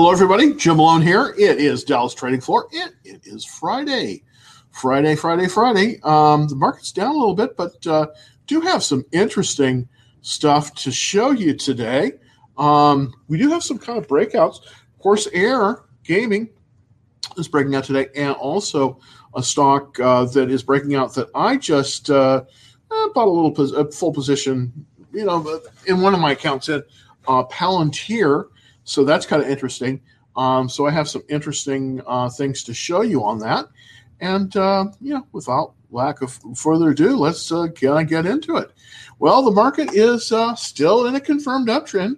Hello, everybody. Jim Malone here. It is Dallas Trading Floor, and it is Friday. Friday, Friday, Friday. Um, the market's down a little bit, but uh, do have some interesting stuff to show you today. Um, we do have some kind of breakouts. Corsair Gaming is breaking out today, and also a stock uh, that is breaking out that I just uh, eh, bought a little pos- a full position, you know, in one of my accounts in uh, Palantir. So that's kind of interesting. Um, so I have some interesting uh, things to show you on that. And, uh, without lack of further ado, let's uh, get, get into it. Well, the market is uh, still in a confirmed uptrend,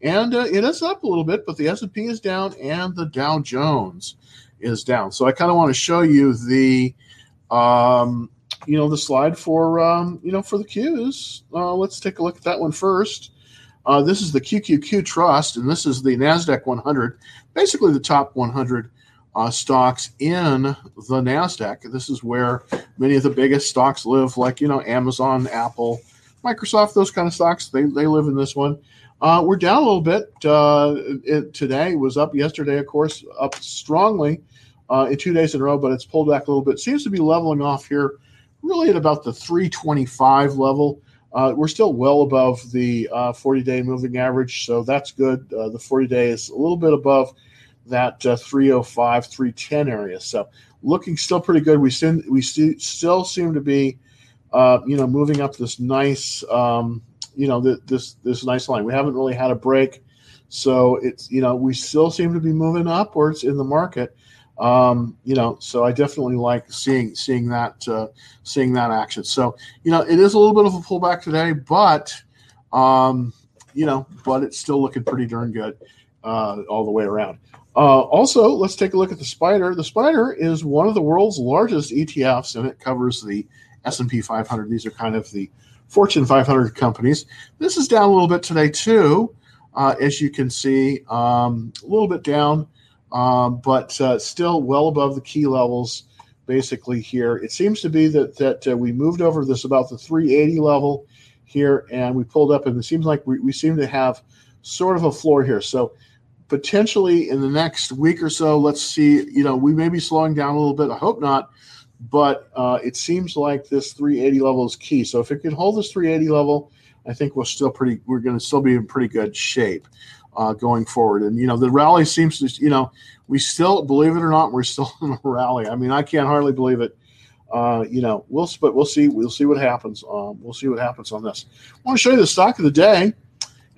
and uh, it is up a little bit, but the S&P is down and the Dow Jones is down. So I kind of want to show you the, um, you know, the slide for, um, you know, for the Qs. Uh, let's take a look at that one first. Uh, this is the QQQ Trust, and this is the NASDAQ 100, basically the top 100 uh, stocks in the NASDAQ. This is where many of the biggest stocks live, like, you know, Amazon, Apple, Microsoft, those kind of stocks. They, they live in this one. Uh, we're down a little bit uh, it, today. was up yesterday, of course, up strongly uh, in two days in a row, but it's pulled back a little bit. Seems to be leveling off here, really at about the 325 level. Uh, we're still well above the 40 uh, day moving average, so that's good. Uh, the 40 day is a little bit above that uh, 305, 310 area. So looking still pretty good. We seem, we still seem to be, you know, moving up this nice, um, you know, th- this this nice line. We haven't really had a break, so it's you know we still seem to be moving upwards in the market. Um, you know, so I definitely like seeing seeing that uh, seeing that action. So you know, it is a little bit of a pullback today, but um, you know, but it's still looking pretty darn good uh, all the way around. Uh, also, let's take a look at the Spider. The Spider is one of the world's largest ETFs, and it covers the S&P 500. These are kind of the Fortune 500 companies. This is down a little bit today too, uh, as you can see, um, a little bit down, um, but uh, still well above the key levels. Basically, here it seems to be that that uh, we moved over this about the 380 level here, and we pulled up, and it seems like we, we seem to have sort of a floor here. So potentially in the next week or so, let's see, you know, we may be slowing down a little bit. I hope not, but uh, it seems like this 380 level is key. So if it can hold this 380 level, I think we're still pretty, we're going to still be in pretty good shape uh, going forward. And, you know, the rally seems to, you know, we still, believe it or not, we're still in a rally. I mean, I can't hardly believe it. Uh, you know, we'll, but we'll see, we'll see what happens. Um, we'll see what happens on this. I want to show you the stock of the day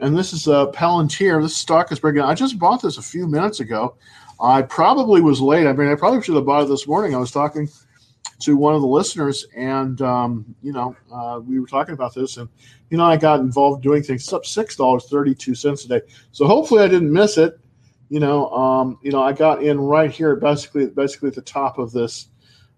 and this is a Palantir. This stock is breaking. I just bought this a few minutes ago. I probably was late. I mean, I probably should have bought it this morning. I was talking to one of the listeners, and um, you know, uh, we were talking about this, and you know, I got involved doing things. It's up six dollars thirty two cents a day. So hopefully, I didn't miss it. You know, um, you know, I got in right here, basically, basically at the top of this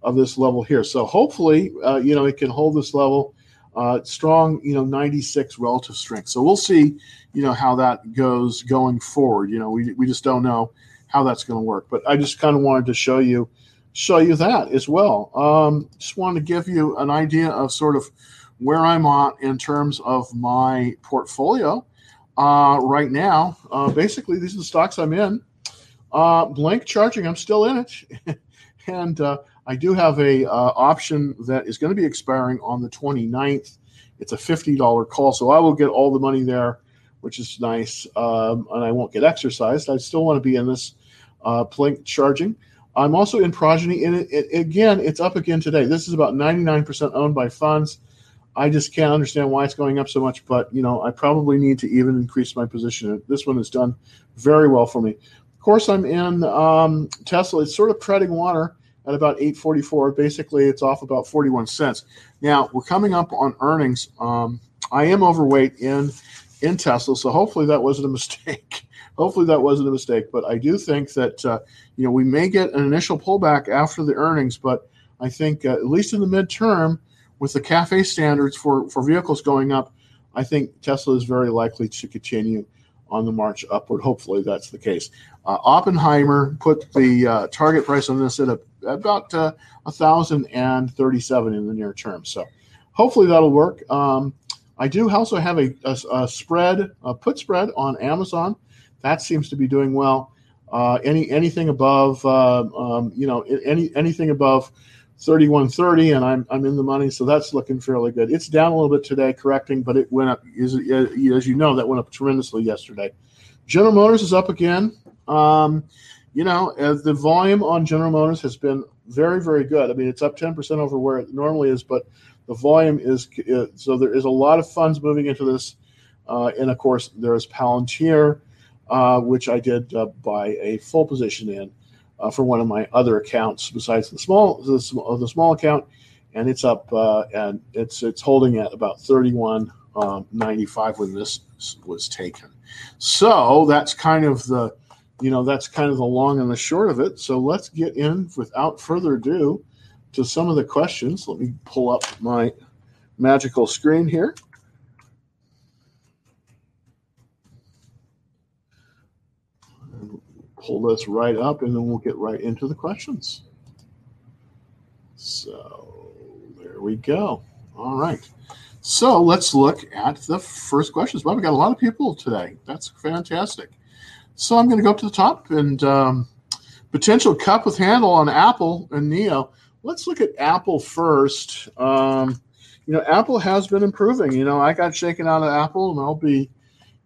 of this level here. So hopefully, uh, you know, it can hold this level uh, strong, you know, 96 relative strength. So we'll see, you know, how that goes going forward. You know, we, we just don't know how that's going to work. But I just kind of wanted to show you show you that as well. Um, just wanted to give you an idea of sort of where I'm at in terms of my portfolio uh, right now. Uh, basically, these are the stocks I'm in. Uh, Blink Charging, I'm still in it, and uh, I do have a uh, option that is going to be expiring on the 29th. It's a $50 call, so I will get all the money there, which is nice, um, and I won't get exercised. I still want to be in this uh, Blink charging. I'm also in Progyny, and it, it, again, it's up again today. This is about 99% owned by funds. I just can't understand why it's going up so much, but you know, I probably need to even increase my position. This one has done very well for me. Of course, I'm in um, Tesla. It's sort of treading water at about 844. Basically, it's off about 41 cents. Now we're coming up on earnings. Um, I am overweight in in Tesla, so hopefully that wasn't a mistake. hopefully that wasn't a mistake. But I do think that uh, you know we may get an initial pullback after the earnings, but I think uh, at least in the midterm, with the CAFE standards for for vehicles going up, I think Tesla is very likely to continue on the march upward. Hopefully, that's the case. Uh, Oppenheimer put the uh, target price on this at a, about uh, 1,037 in the near term. So hopefully that'll work. Um, I do also have a, a, a, spread, a put spread on Amazon. That seems to be doing well. Uh, any anything above, uh, um, you know, any anything above 3130, and I'm I'm in the money, so that's looking fairly good. It's down a little bit today, correcting, but it went up. As, as you know, that went up tremendously yesterday. General Motors is up again. Um, you know, as the volume on General Motors has been very, very good. I mean, it's up 10% over where it normally is, but the volume is uh, so there is a lot of funds moving into this. Uh, and of course, there is Palantir, uh, which I did uh, buy a full position in uh, for one of my other accounts besides the small the, small, the small account, and it's up uh, and it's it's holding at about 31.95 um, when this was taken. So that's kind of the you know that's kind of the long and the short of it. So let's get in without further ado to some of the questions. Let me pull up my magical screen here. Pull this right up and then we'll get right into the questions. So there we go. All right. So let's look at the first questions. Well, we got a lot of people today. That's fantastic. So I'm going to go up to the top and um, potential cup with handle on Apple and NIO. Let's look at Apple first. Um, you know, Apple has been improving. You know, I got shaken out of Apple, and I'll be,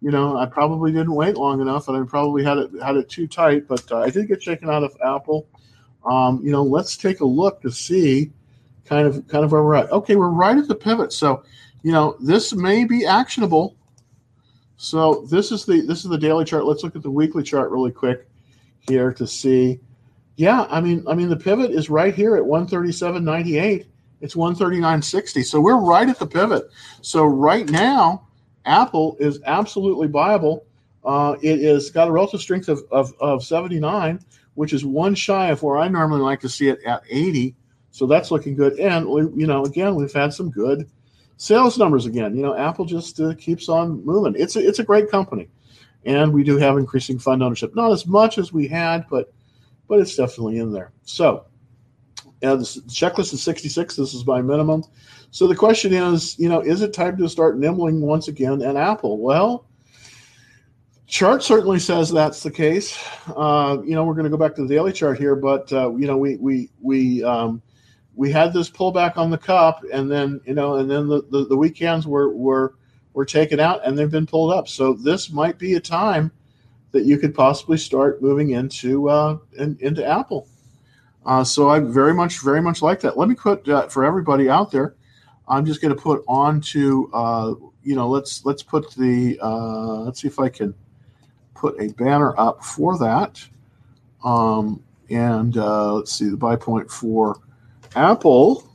you know, I probably didn't wait long enough, and I probably had it had it too tight. But uh, I did get shaken out of Apple. Um, you know, let's take a look to see kind of kind of where we're at. Okay, we're right at the pivot. So, you know, this may be actionable so this is the this is the daily chart. Let's look at the weekly chart really quick here to see. Yeah, I mean, I mean the pivot is right here at 137.98. It's 139.60. So we're right at the pivot. So right now, Apple is absolutely viable. Uh, it is got a relative strength of, of, of 79, which is one shy of where I normally like to see it at 80. So that's looking good. And we, you know, again, we've had some good sales numbers again. You know, Apple just uh, keeps on moving. It's a, it's a great company, and we do have increasing fund ownership. Not as much as we had, but but it's definitely in there. So, and the checklist is 66. This is my minimum. So the question is, you know, is it time to start nibbling once again at Apple? Well, chart certainly says that's the case. Uh, you know, we're going to go back to the daily chart here, but uh, you know, we we we um, we had this pullback on the cup, and then you know, and then the, the, the weekends were were were taken out, and they've been pulled up. So this might be a time that you could possibly start moving into uh, in, into Apple. Uh, so I very much very much like that. Let me put uh, for everybody out there. I'm just going to put on to uh, you know let's let's put the uh, let's see if I can put a banner up for that. Um, and uh, let's see the buy point for Apple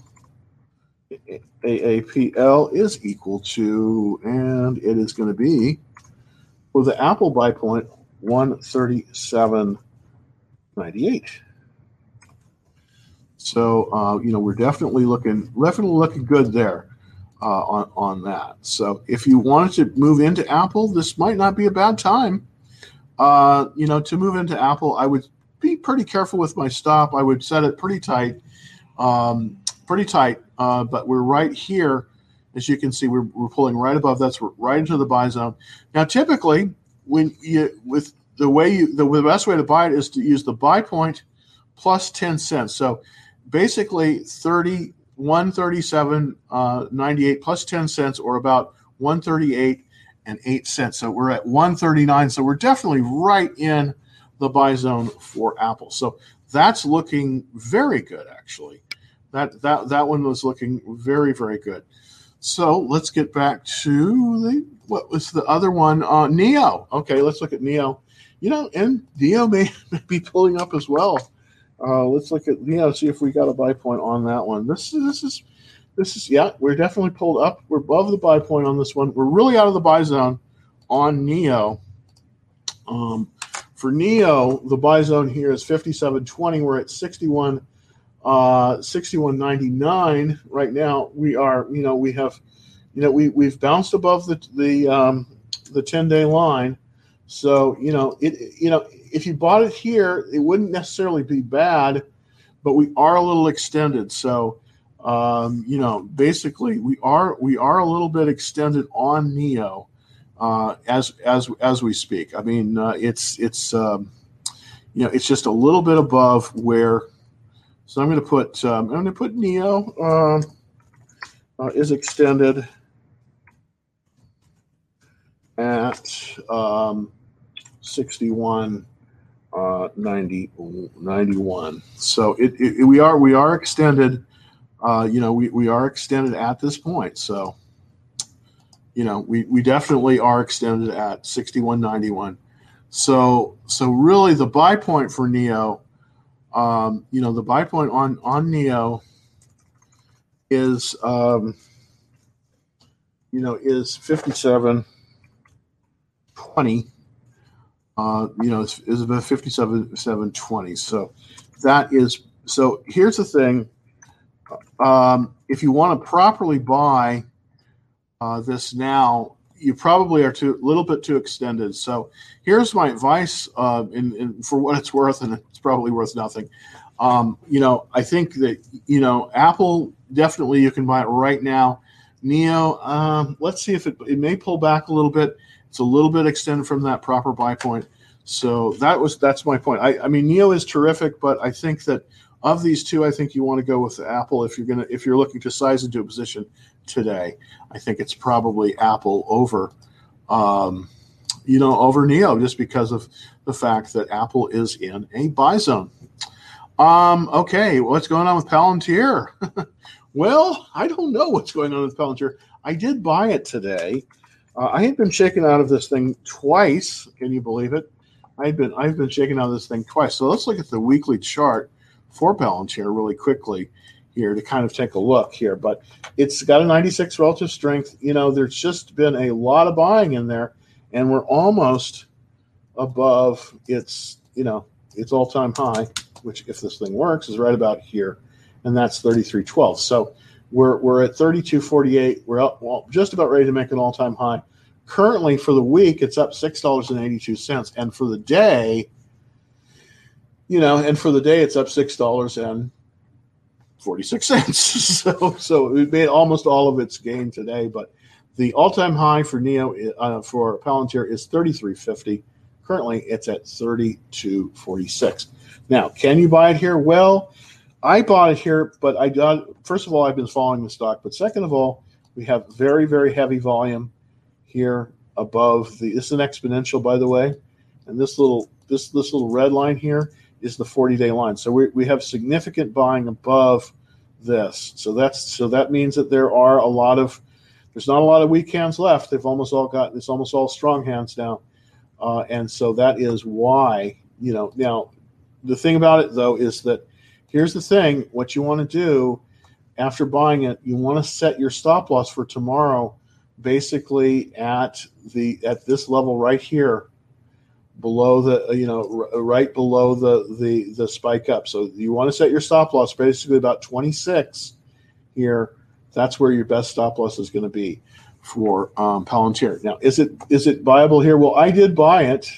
AAPL is equal to, and it is going to be for the Apple buy point 137.98. So uh, you know we're definitely looking definitely looking good there uh, on on that. So if you wanted to move into Apple, this might not be a bad time. Uh, you know to move into Apple, I would be pretty careful with my stop. I would set it pretty tight um, pretty tight, uh, but we're right here. As you can see, we're, we're pulling right above. That's right into the buy zone. Now, typically, when you with the way you the, the best way to buy it is to use the buy point plus 10 cents. So basically 30 137 uh, 98 plus 10 cents or about 138 and 8 cents. So we're at 139. So we're definitely right in the buy zone for Apple. So that's looking very good actually. That that that one was looking very very good. So let's get back to the what was the other one? Uh, NIO. Okay, let's look at NIO. You know, and NIO may, be pulling up as well. Uh, let's look at NIO. See if we got a buy point on that one. This is this is this is yeah. We're definitely pulled up. We're above the buy point on this one. We're really out of the buy zone on NIO. Um, for NIO, the buy zone here is 57.20. We're at 61 uh, 61.99 right now. We are, you know, we have, you know, we we've bounced above the the um, the 10 day line. So you know, it you know, if you bought it here, it wouldn't necessarily be bad, but we are a little extended. So um, you know, basically, we are we are a little bit extended on NIO. uh, as as as we speak. I mean, uh, it's it's um, you know, it's just a little bit above where. So I'm going to put um, I'm going to put NIO um, uh, is extended at um, 61 uh, 90, 91. So it, it, we are we are extended. Uh, you know, we, we are extended at this point. So, you know, we, we definitely are extended at 61.91. So so really the buy point for NIO, um, you know, the buy point on on NIO is um, you know is 57 20 uh, you know is, about 57 720 so that is so here's the thing. Um, if you want to properly buy uh, this now you probably are too a little bit too extended. So here's my advice, uh, in, in, for what it's worth, and it's probably worth nothing. Um, you know, I think that you know Apple definitely you can buy it right now. NIO, um, let's see if it it may pull back a little bit. It's a little bit extended from that proper buy point. So that was that's my point. I, I mean NIO is terrific, but I think that of these two, I think you want to go with Apple if you're gonna if you're looking to size into a position today. I think it's probably Apple over, um, you know, over NIO just because of the fact that Apple is in a buy zone. Um, okay, what's going on with Palantir? well, I don't know what's going on with Palantir. I did buy it today. Uh, I had been shaken out of this thing twice. Can you believe it? I've been I've been shaken out of this thing twice. So let's look at the weekly chart for Palantir really quickly here to kind of take a look here. But it's got a 96 relative strength. You know, there's just been a lot of buying in there, and we're almost above its, you know, its all-time high, which if this thing works is right about here, and that's 33.12. So we're we're at 32.48. We're up, well, just about ready to make an all-time high. Currently, for the week, it's up six dollars and eighty-two cents, and for the day, you know, and for the day, it's up six dollars and 46 cents. so, so it made almost all of its gain today. But the all-time high for NIO uh, for Palantir is 33.50. Currently, it's at 32.46. Now, can you buy it here? Well, I bought it here, but I got first of all, I've been following the stock, but second of all, we have very, very heavy volume here above the. This is an exponential, by the way, and this little this this little red line here is the 40 day line. So we, we have significant buying above this. So that's so that means that there are a lot of there's not a lot of weak hands left. They've almost all got it's almost all strong hands now, uh, and so that is why you know now the thing about it though is that here's the thing: what you want to do after buying it, you want to set your stop loss for tomorrow, basically at the at this level right here below the you know r- right below the the the spike up. So you want to set your stop loss basically about 26 here. That's where your best stop loss is going to be for um, palantir. Now is it is it viable here? Well i did buy it.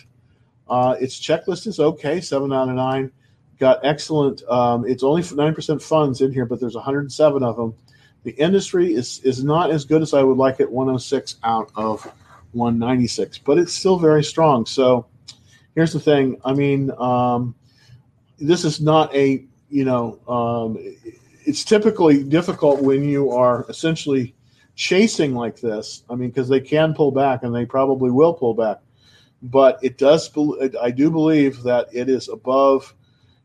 Uh, its checklist is okay seven out of nine. Got excellent um, it's only 9% funds in here but there's 107 of them. The industry is is not as good as i would like it 106 out of 196 but it's still very strong. So here's the thing. I mean, um, this is not a you know. Um, it's typically difficult when you are essentially chasing like this. I mean, because they can pull back and they probably will pull back, but it does. I do believe that it is above,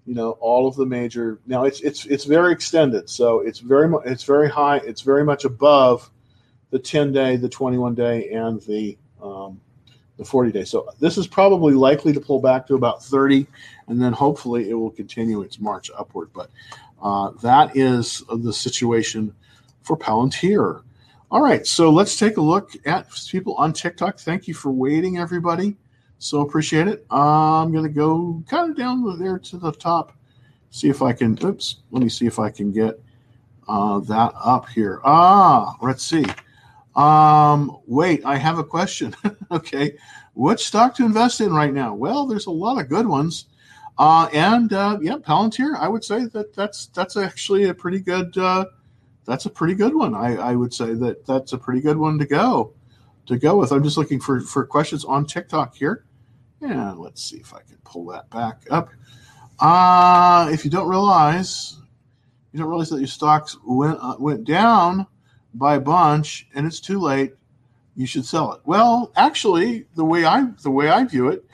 you know, all of the major. Now it's it's it's very extended, so it's very it's very high. It's very much above the 10 day, the 21 day, and the um, the 40 day. So this is probably likely to pull back to about 30, and then hopefully it will continue its march upward. But uh, that is the situation for Palantir. All right, so let's take a look at people on TikTok. Thank you for waiting, everybody. So appreciate it. I'm going to go kind of down there to the top. See if I can. Oops. Let me see if I can get uh, that up here. Ah, let's see. Um, wait, I have a question. okay, what stock to invest in right now? Well, there's a lot of good ones, uh, and uh, yeah, Palantir. I would say that that's that's actually a pretty good. Uh, that's a pretty good one. I, I would say that that's a pretty good one to go to go with. I'm just looking for for questions on TikTok here, And let's see if I can pull that back up. Uh, if you don't realize, you don't realize that your stocks went uh, went down by a bunch, and it's too late. You should sell it. Well, actually, the way I the way I view it,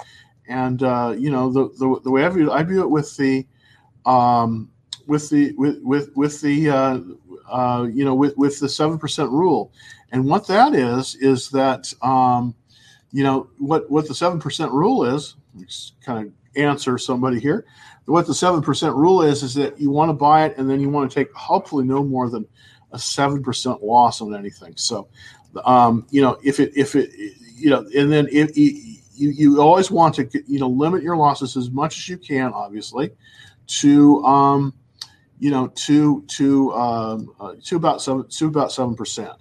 and uh, you know the, the the way I view it, I view it with the um, with the with with with the uh, uh, you know with with the seven percent rule, and what that is is that um, you know what what the seven percent rule is. Kind of answer somebody here. What the seven percent rule is is that you want to buy it and then you want to take hopefully no more than a seven percent loss on anything. So, um, you know, if it if it you know, and then if you you always want to you know limit your losses as much as you can, obviously, to um, you know to to um, uh, to about seven to about seven percent.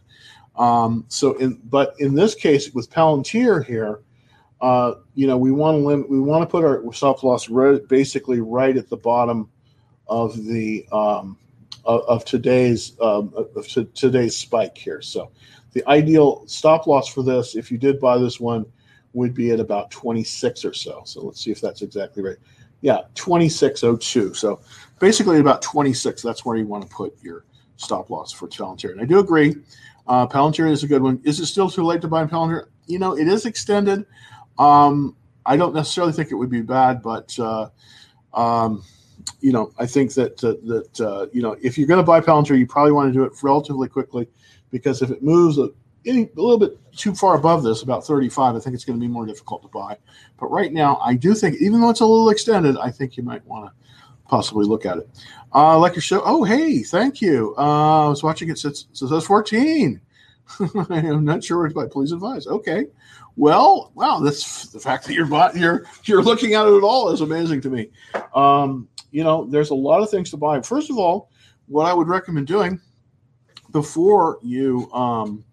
Um, so, in but in this case with Palantir here, uh, you know, we want to limit, we want to put our stop loss basically right at the bottom of the um, of, of, today's um, of t- today's spike here. So, the ideal stop loss for this, if you did buy this one, would be at about 26 or so. So let's see if that's exactly right. Yeah, 2602. So basically about 26. That's where you want to put your stop loss for Palantir. And I do agree. Uh, Palantir is a good one. Is it still too late to buy Palantir? You know, it is extended. Um, I don't necessarily think it would be bad, but uh, um, you know, I think that uh, that uh, you know, if you're going to buy Palantir, you probably want to do it relatively quickly because if it moves a, any, a little bit too far above this, about 35, I think it's going to be more difficult to buy. But right now, I do think, even though it's a little extended, I think you might want to possibly look at it. Uh, like your show. Oh, hey, thank you. Uh, I was watching it since it says 14. I'm not sure what to Please advise. Okay. Well, wow, that's the fact that you're you're you're looking at it at all is amazing to me. Um, you know, there's a lot of things to buy. First of all, what I would recommend doing before you, um,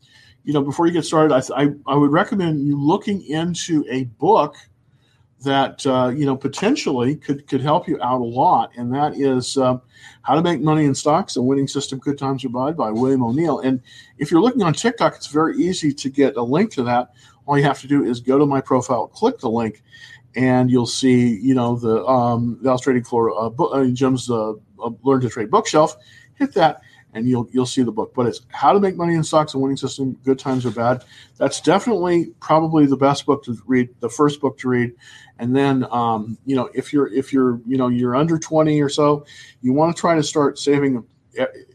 you know, before you get started, I, I, I would recommend you looking into a book that uh, you know potentially could could help you out a lot, and that is uh, "How to Make Money in Stocks: A Winning System, Good Times or Bad" by William O'Neill. And if you're looking on TikTok, it's very easy to get a link to that all you have to do is go to my profile, click the link, and you'll see, you know, the um, Dallas Trading Floor uh, book, uh, Jim's uh, uh, Learn to Trade bookshelf. Hit that, and you'll you'll see the book. But it's How to Make Money in Stocks and Winning System: Good Times or Bad. That's definitely probably the best book to read, the first book to read. And then, um, you know, if you're if you're you know you're under twenty or so, you want to try to start saving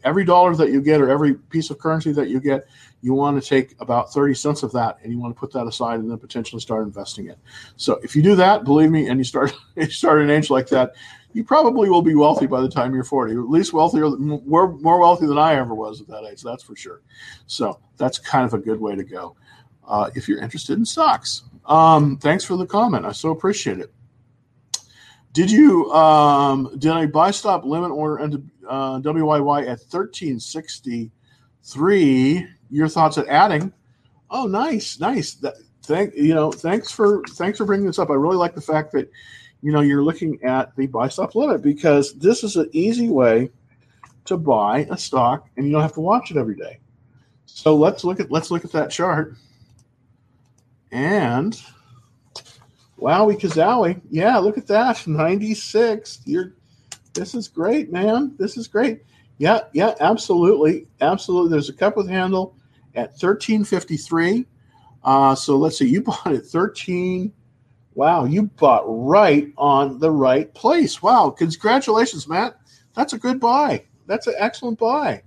every dollar that you get or every piece of currency that you get you want to take about 30 cents of that and you want to put that aside and then potentially start investing it. So if you do that, believe me, and you start you start an age like that, you probably will be wealthy by the time you're 40, at least wealthier, more, more wealthy than I ever was at that age. That's for sure. So that's kind of a good way to go uh, if you're interested in stocks. Um, thanks for the comment. I so appreciate it. Did you um, did I buy stop limit order into uh, WYY at 1363? your thoughts at adding. Oh, nice, nice. That, thank you know, thanks for thanks for bringing this up. I really like the fact that you know you're looking at the buy stop limit because this is an easy way to buy a stock and you don't have to watch it every day. So let's look at let's look at that chart. And wowie kazowie. Yeah, look at that. 96. You're this is great, man. This is great. Yeah, yeah, absolutely. Absolutely. There's a cup with handle at 1353. Uh, so let's see, you bought it 13. Wow, you bought right on the right place. Wow, congratulations, Matt. That's a good buy. That's an excellent buy.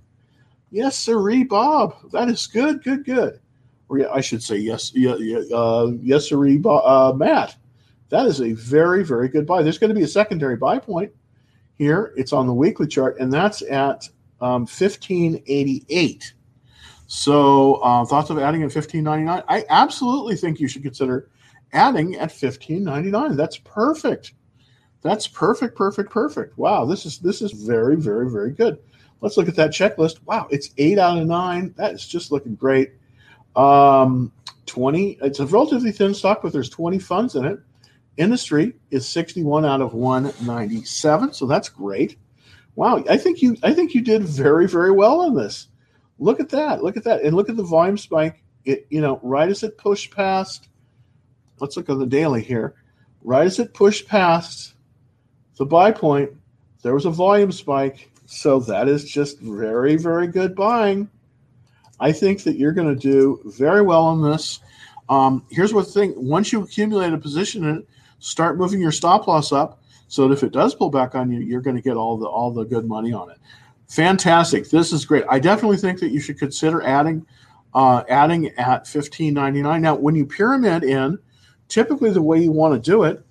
Yes, sirree, Bob. That is good, good, good. Or yeah, I should say yes, yeah, uh, yes, sirree, uh, Matt. That is a very, very good buy. There's going to be a secondary buy point here. It's on the weekly chart, and that's at um, 1588. So, uh, thoughts of adding at fifteen ninety nine? I absolutely think you should consider adding at fifteen ninety nine. That's perfect. That's perfect, perfect, perfect. Wow, this is this is very, very, very good. Let's look at that checklist. Wow, it's eight out of nine. That is just looking great. Um, twenty. It's a relatively thin stock, but there's twenty funds in it. Industry is sixty one out of one ninety seven. So that's great. Wow, I think you I think you did very, very well on this. Look at that. Look at that. And look at the volume spike. It, you know, right as it pushed past, let's look at the daily here. right as it pushed past the buy point, there was a volume spike. So that is just very, very good buying. I think that you're going to do very well on this. Um, here's what thing once you accumulate a position in it, start moving your stop loss up so that if it does pull back on you, you're going to get all the all the good money on it. Fantastic. This is great. I definitely think that you should consider adding uh, adding at 15.99. Now, when you pyramid in, typically the way you want to do it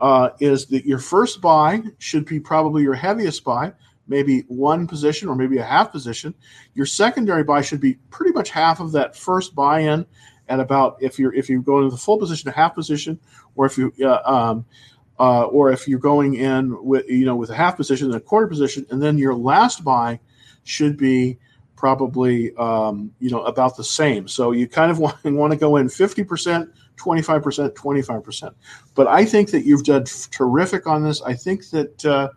uh, is that your first buy should be probably your heaviest buy, maybe one position or maybe a half position. Your secondary buy should be pretty much half of that first buy in at about if you're if you go into the full position, a half position, or if you uh, um, uh, or if you're going in with you know with a half position and a quarter position, and then your last buy should be probably um, you know about the same. So you kind of want, want to go in 50%, 25%, 25%. But I think that you've done terrific on this. I think that uh,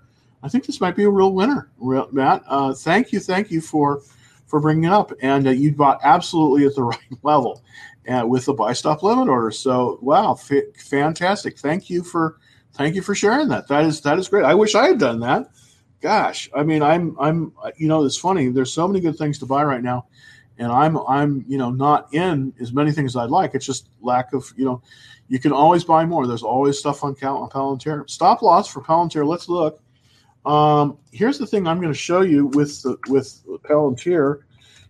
I think this might be a real winner, real, Matt. Uh, thank you, thank you for for bringing it up, and uh, you bought absolutely at the right level, with the buy stop limit order. So wow, f- fantastic! Thank you for thank you for sharing that. That is that is great. I wish I had done that. Gosh, I mean, I'm I'm you know it's funny. There's so many good things to buy right now, and I'm I'm you know not in as many things as I'd like. It's just lack of you know. You can always buy more. There's always stuff on count on Palantir. Stop loss for Palantir. Let's look. Um, here's the thing I'm going to show you with the, with Palantir.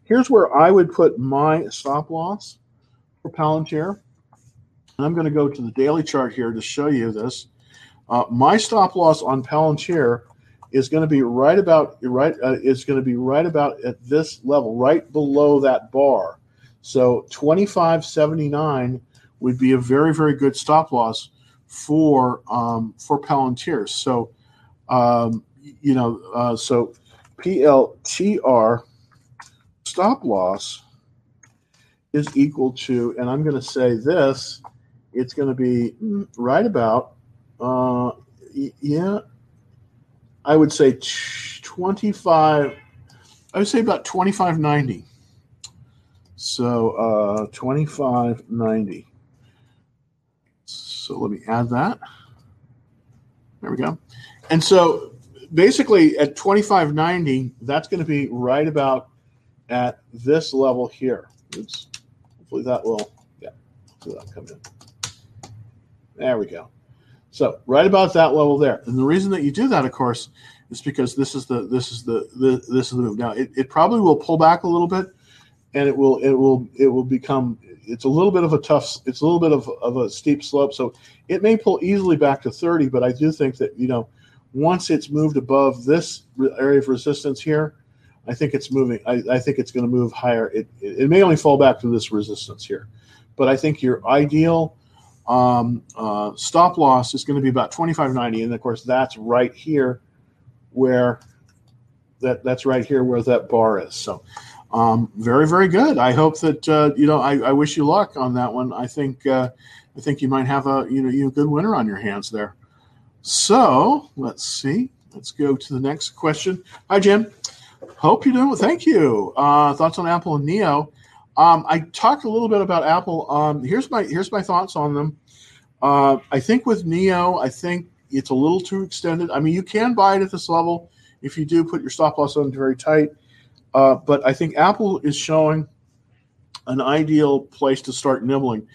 Here's where I would put my stop loss for Palantir. And I'm going to go to the daily chart here to show you this. Uh, my stop loss on Palantir is going to be right about right uh, is going to be right about at this level, right below that bar. So 25.79 would be a very very good stop loss for um, for Palantir. So um, you know, uh, so PLTR stop loss is equal to, and I'm going to say this, it's going to be right about, uh, yeah, I would say 25, I would say about 2590. So uh, 2590. So let me add that. There we go. And so basically at 2590, that's going to be right about at this level here. Oops. Hopefully that will, yeah, hopefully that'll come in. There we go. So right about that level there. And the reason that you do that, of course, is because this is the this is the, the this is the move. Now it, it probably will pull back a little bit and it will it will it will become it's a little bit of a tough it's a little bit of, of a steep slope. So it may pull easily back to 30, but I do think that, you know, once it's moved above this area of resistance here, I think it's moving. I, I think it's going to move higher. It, it, it, may only fall back to this resistance here, but I think your ideal um, uh, stop loss is going to be about 25.90, and of course that's right here where that that's right here where that bar is. So um, very very good. I hope that uh, you know. I, I, wish you luck on that one. I think uh, I think you might have a you know you good winner on your hands there. So let's see. Let's go to the next question. Hi, Jim. Hope you're doing. Thank you. Uh, thoughts on Apple and NIO? Um, I talked a little bit about Apple. Um, here's my here's my thoughts on them. Uh, I think with NIO, I think it's a little too extended. I mean, you can buy it at this level if you do put your stop loss on very tight. Uh, but I think Apple is showing an ideal place to start nibbling.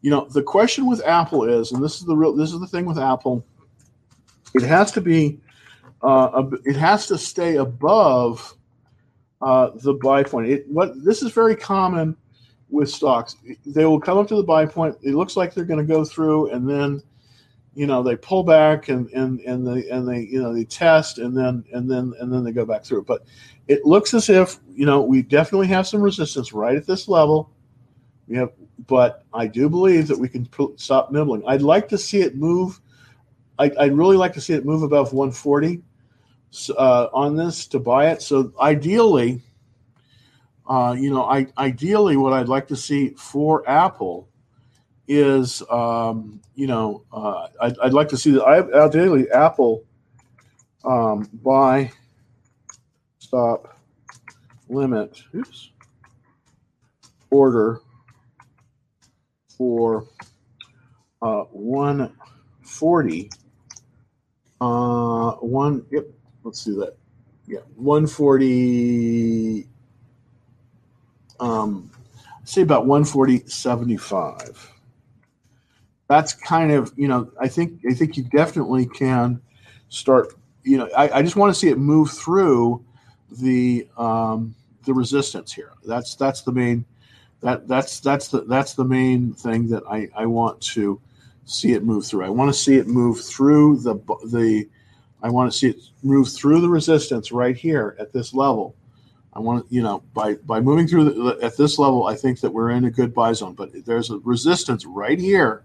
You know, the question with Apple is, and this is the real, this is the thing with Apple it has to be, uh, it has to stay above uh, the buy point. It, what this is very common with stocks. They will come up to the buy point. It looks like they're going to go through, and then you know they pull back and and and they and they you know they test, and then and then and then they go back through. But it looks as if you know we definitely have some resistance right at this level. We have, but I do believe that we can stop nibbling. I'd like to see it move I, would really like to see it move above 140 uh, on this to buy it. So ideally, uh, you know, I, ideally, what I'd like to see for Apple is, um, you know, uh, I'd, I'd, like to see that ideally Apple um, buy stop limit oops, order for uh, 140. Uh, one. Yep. Let's do that. Yeah, 140. Um, say about 140.75. That's kind of you know I think I think you definitely can start. You know, I, I just want to see it move through the um, the resistance here. That's that's the main that that's that's the that's the main thing that I, I want to see it move through. I want to see it move through the the I want to see it move through the resistance right here at this level. I want to, you know, by by moving through the, at this level, I think that we're in a good buy zone. But there's a resistance right here,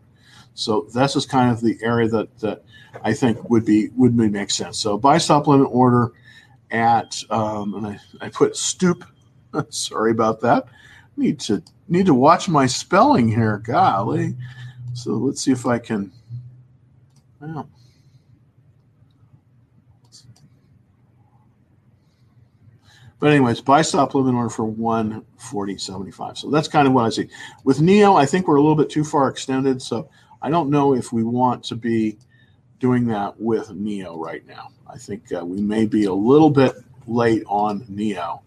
so this is kind of the area that that I think would be would make sense. So buy stop limit order at um, and I, I put stoop. Sorry about that need to need to watch my spelling here. Golly. So let's see if I can. Well, But anyways, buy stop limit order for 140.75. So that's kind of what I see. With NIO, I think we're a little bit too far extended. So I don't know if we want to be doing that with NIO right now. I think uh, we may be a little bit late on NIO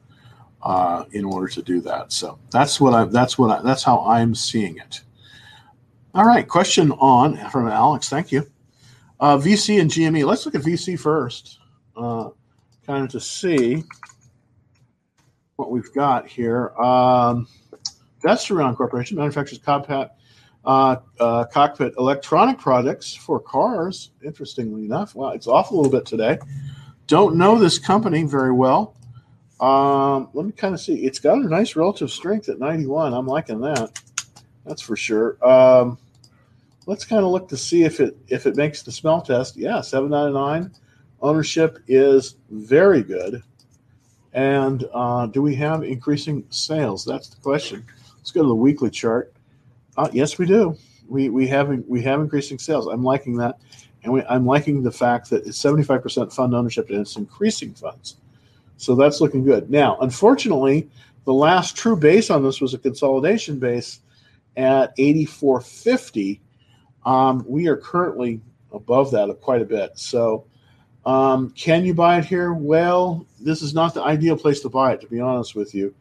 uh, in order to do that. So that's what I that's what I, that's how I'm seeing it. All right, question on from Alex. Thank you. Uh, VC and GME. Let's look at VC first, uh, kind of to see what we've got here. Um, Visteon Corporation manufactures cockpit, uh, uh, cockpit electronic products for cars. Interestingly enough, well, it's off a little bit today. Don't know this company very well. Um, let me kind of see. It's got a nice relative strength at 91. I'm liking that. That's for sure. Um, let's kind of look to see if it if it makes the smell test. Yeah, 799. Ownership is very good. And uh, do we have increasing sales? That's the question. Let's go to the weekly chart. Uh, yes, we do. We we have we have increasing sales. I'm liking that, and we, I'm liking the fact that it's 75% fund ownership and it's increasing funds. So that's looking good. Now, unfortunately, the last true base on this was a consolidation base at 8450. Um, we are currently above that quite a bit. So, um, can you buy it here? Well, this is not the ideal place to buy it, to be honest with you.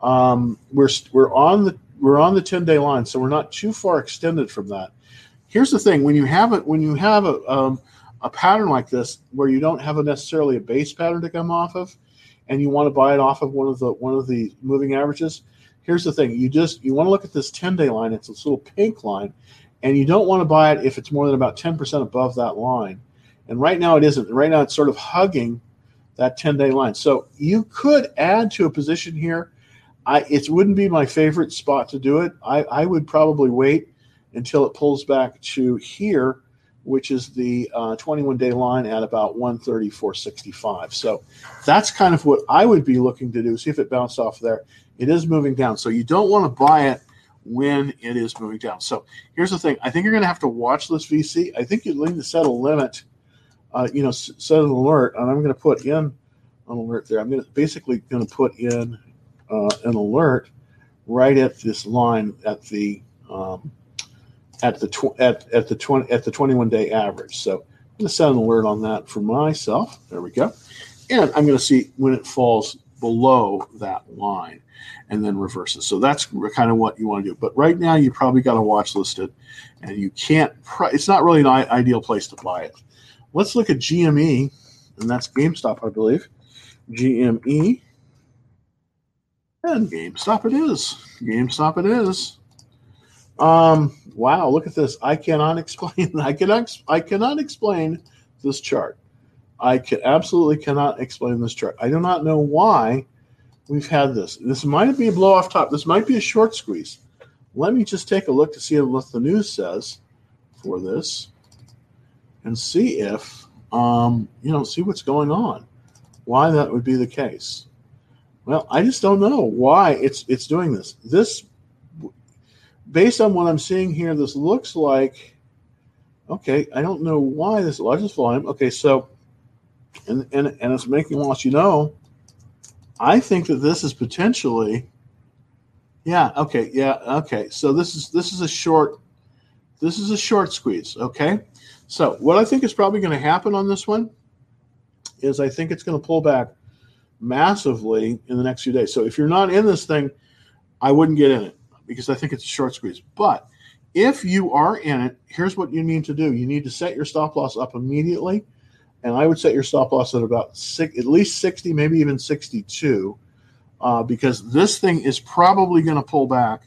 Um, we're we're on the we're on the 10 day line, so we're not too far extended from that. Here's the thing: when you have it, when you have a um, a pattern like this, where you don't have a necessarily a base pattern to come off of, and you want to buy it off of one of the one of the moving averages, here's the thing: you just you want to look at this 10 day line. It's this little pink line, and you don't want to buy it if it's more than about 10% above that line. And right now it isn't. Right now it's sort of hugging that 10 day line. So you could add to a position here. I it wouldn't be my favorite spot to do it. I, I would probably wait until it pulls back to here which is the uh, 21 day line at about 134.65. So that's kind of what I would be looking to do. See if it bounced off there. It is moving down. So you don't want to buy it when it is moving down. So here's the thing I think you're going to have to watch this VC. I think you need to set a limit, uh, you know, set an alert. And I'm going to put in an alert there. I'm going to basically going to put in uh, an alert right at this line at the. Um, at the tw- at, at the 20 at the 21 day average. So I'm going to set an alert on that for myself. There we go. And I'm going to see when it falls below that line and then reverses. So that's kind of what you want to do. But right now, you probably got a watch listed and you can't, it's not really an ideal place to buy it. Let's look at GME, and that's GameStop, I believe. GME. And GameStop it is. GameStop it is. Um, wow, look at this. I cannot explain. I cannot. I cannot explain this chart. I can absolutely cannot explain this chart. I do not know why we've had this. This might be a blow off top. This might be a short squeeze. Let me just take a look to see what the news says for this, and see if um, you know, see what's going on. Why that would be the case. Well, I just don't know why it's it's doing this. This based on what I'm seeing here, this looks like okay. I don't know why this largest volume. Okay, so and and and it's making loss. You know, I think that this is potentially. Yeah. Okay. Yeah. Okay. So this is this is a short. This is a short squeeze. Okay. So what I think is probably going to happen on this one is I think it's going to pull back massively in the next few days. So if you're not in this thing, I wouldn't get in it because I think it's a short squeeze. But if you are in it, here's what you need to do. You need to set your stop loss up immediately. And I would set your stop loss at about six, at least 60, maybe even 62, uh, because this thing is probably going to pull back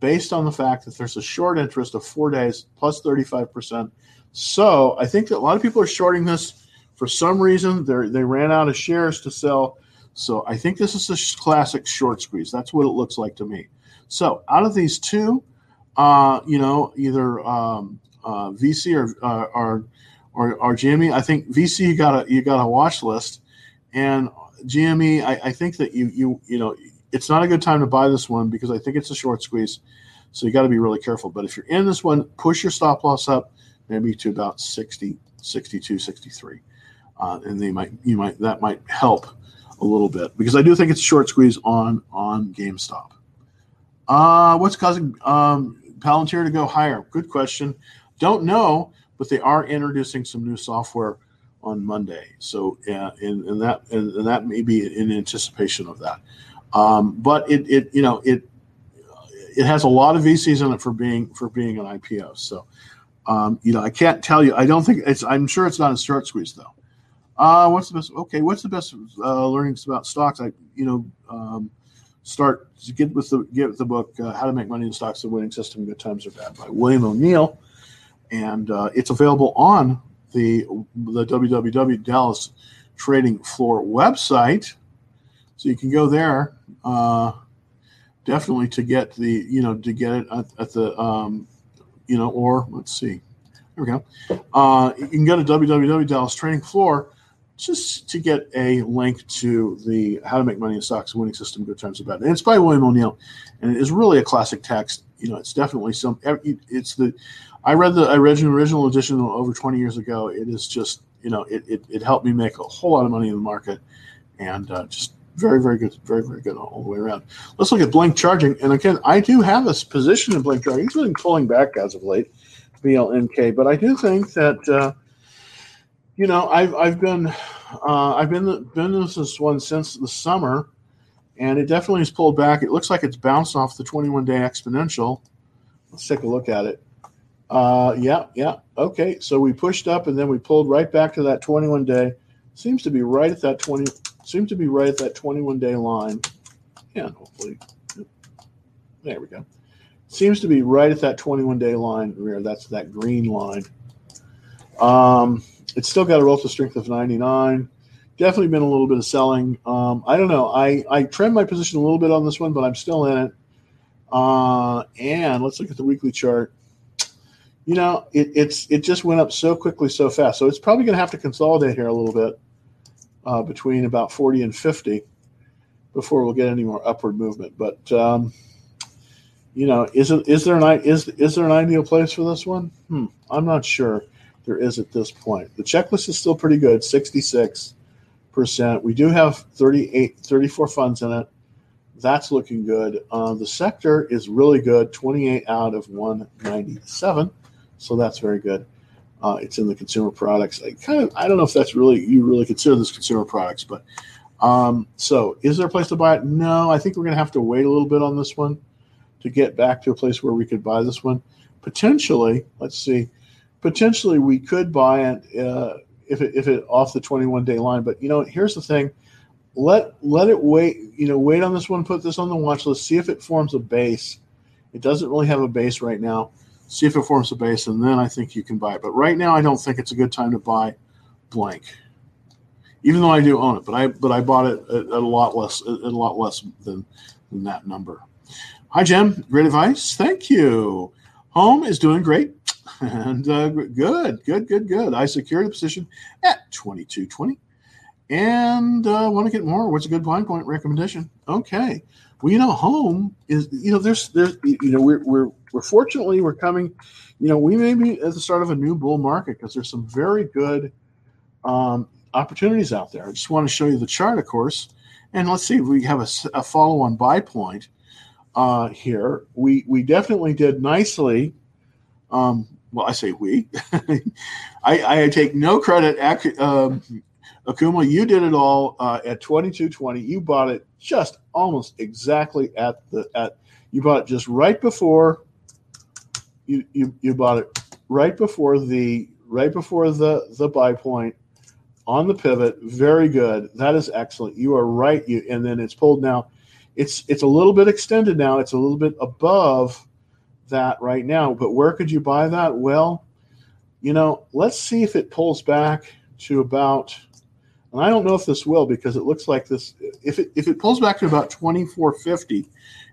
based on the fact that there's a short interest of four days plus 35%. So I think that a lot of people are shorting this for some reason. They they ran out of shares to sell. So I think this is a classic short squeeze. That's what it looks like to me. So out of these two, uh, you know, either um, uh, VC or, uh, or or or GME, I think VC you got a you got a watch list, and GME, I, I think that you you you know it's not a good time to buy this one because I think it's a short squeeze. So you got to be really careful. But if you're in this one, push your stop loss up maybe to about 60, 62, 63. Uh, and they might you might that might help a little bit because I do think it's a short squeeze on on GameStop. Uh, what's causing um, Palantir to go higher? Good question. Don't know, but they are introducing some new software on Monday. So, uh, and, and that and, and, that may be in anticipation of that. Um, but it, it you know it it has a lot of VCs in it for being for being an IPO. So, um, you know, I can't tell you. I don't think it's. I'm sure it's not a short squeeze though. Uh, what's the best? Okay, what's the best uh, learnings about stocks? I you know um, start get with the get with the book uh, How to Make Money in Stocks: The Winning System, Good Times or Bad by William O'Neill, and uh, it's available on the the www Dallas Trading Floor website, so you can go there. Uh, definitely to get the you know to get it at, at the um, you know or let's see there we go. Uh, you can go to www Dallas Trading Floor just to get a link to the How to Make Money in Stocks Winning System Good Times or Bad. And it's by William O'Neill, and it is really a classic text. You know, it's definitely some. It's the. I read the an original edition over 20 years ago. It is just you know it it, it helped me make a whole lot of money in the market, and uh, just very very good, very very good all the way around. Let's look at Blink Charging, and again, I do have this position in Blink Charging. It's been pulling back as of late, BLNK, but I do think that. Uh, you know, I've I've been uh, I've been been in this one since the summer, and it definitely has pulled back. It looks like it's bounced off the 21 day exponential. Let's take a look at it. Uh, yeah, yeah. Okay, so we pushed up and then we pulled right back to that 21 day. Seems to be right at that 20. Seems to be right at that 21 day line. Yeah, hopefully. There we go. Seems to be right at that 21 day line. Where that's that green line. Um, it's still got a relative strength of 99. Definitely been a little bit of selling. Um, I don't know. I, I trimmed my position a little bit on this one, but I'm still in it. Uh, and let's look at the weekly chart. You know, it, it's it just went up so quickly, so fast. So it's probably going to have to consolidate here a little bit uh, between about 40 and 50 before we'll get any more upward movement. But um, you know, is it is there an is is there an ideal place for this one? Hmm, I'm not sure there is at this point. The checklist is still pretty good, 66%. We do have 38, 34 funds in it. That's looking good. Uh, the sector is really good, 28 out of 197. So that's very good. Uh, it's in the consumer products. I kind of, I don't know if that's really, you really consider this consumer products, but um, so is there a place to buy it? No, I think we're going to have to wait a little bit on this one to get back to a place where we could buy this one. Potentially, let's see potentially we could buy it uh, if it if it off the 21 day line. But you know, here's the thing: let let it wait. You know, wait on this one. Put this on the watch list. See if it forms a base. It doesn't really have a base right now. See if it forms a base, and then I think you can buy it. But right now, I don't think it's a good time to buy Blink. Even though I do own it, but I but I bought it at, a lot less at a lot less than than that number. Hi, Jim. Great advice. Thank you. Home is doing great and uh, good, good, good, good. I secured a position at 2220 and uh, want to get more. What's a good blind point recommendation? Okay. Well, you know, home is, you know, there's, there's, you know, we're, we're, we're fortunately, we're coming, you know, we may be at the start of a new bull market because there's some very good um, opportunities out there. I just want to show you the chart, of course. And let's see if we have a, a follow on buy point uh, here. We, we definitely did nicely Um, well, I say we. I, I, take no credit. Um, Akuma, you did it all uh, at 2220. You bought it just almost exactly at the at you bought it just right before you you, you bought it right before the right before the the buy point on the pivot. Very good. That is excellent. You are right. You and then it's pulled now. It's it's a little bit extended now. It's a little bit above that right now. But where could you buy that? Well, you know, let's see if it pulls back to about and I don't know if this will because it looks like this. If it if it pulls back to about twenty four fifty,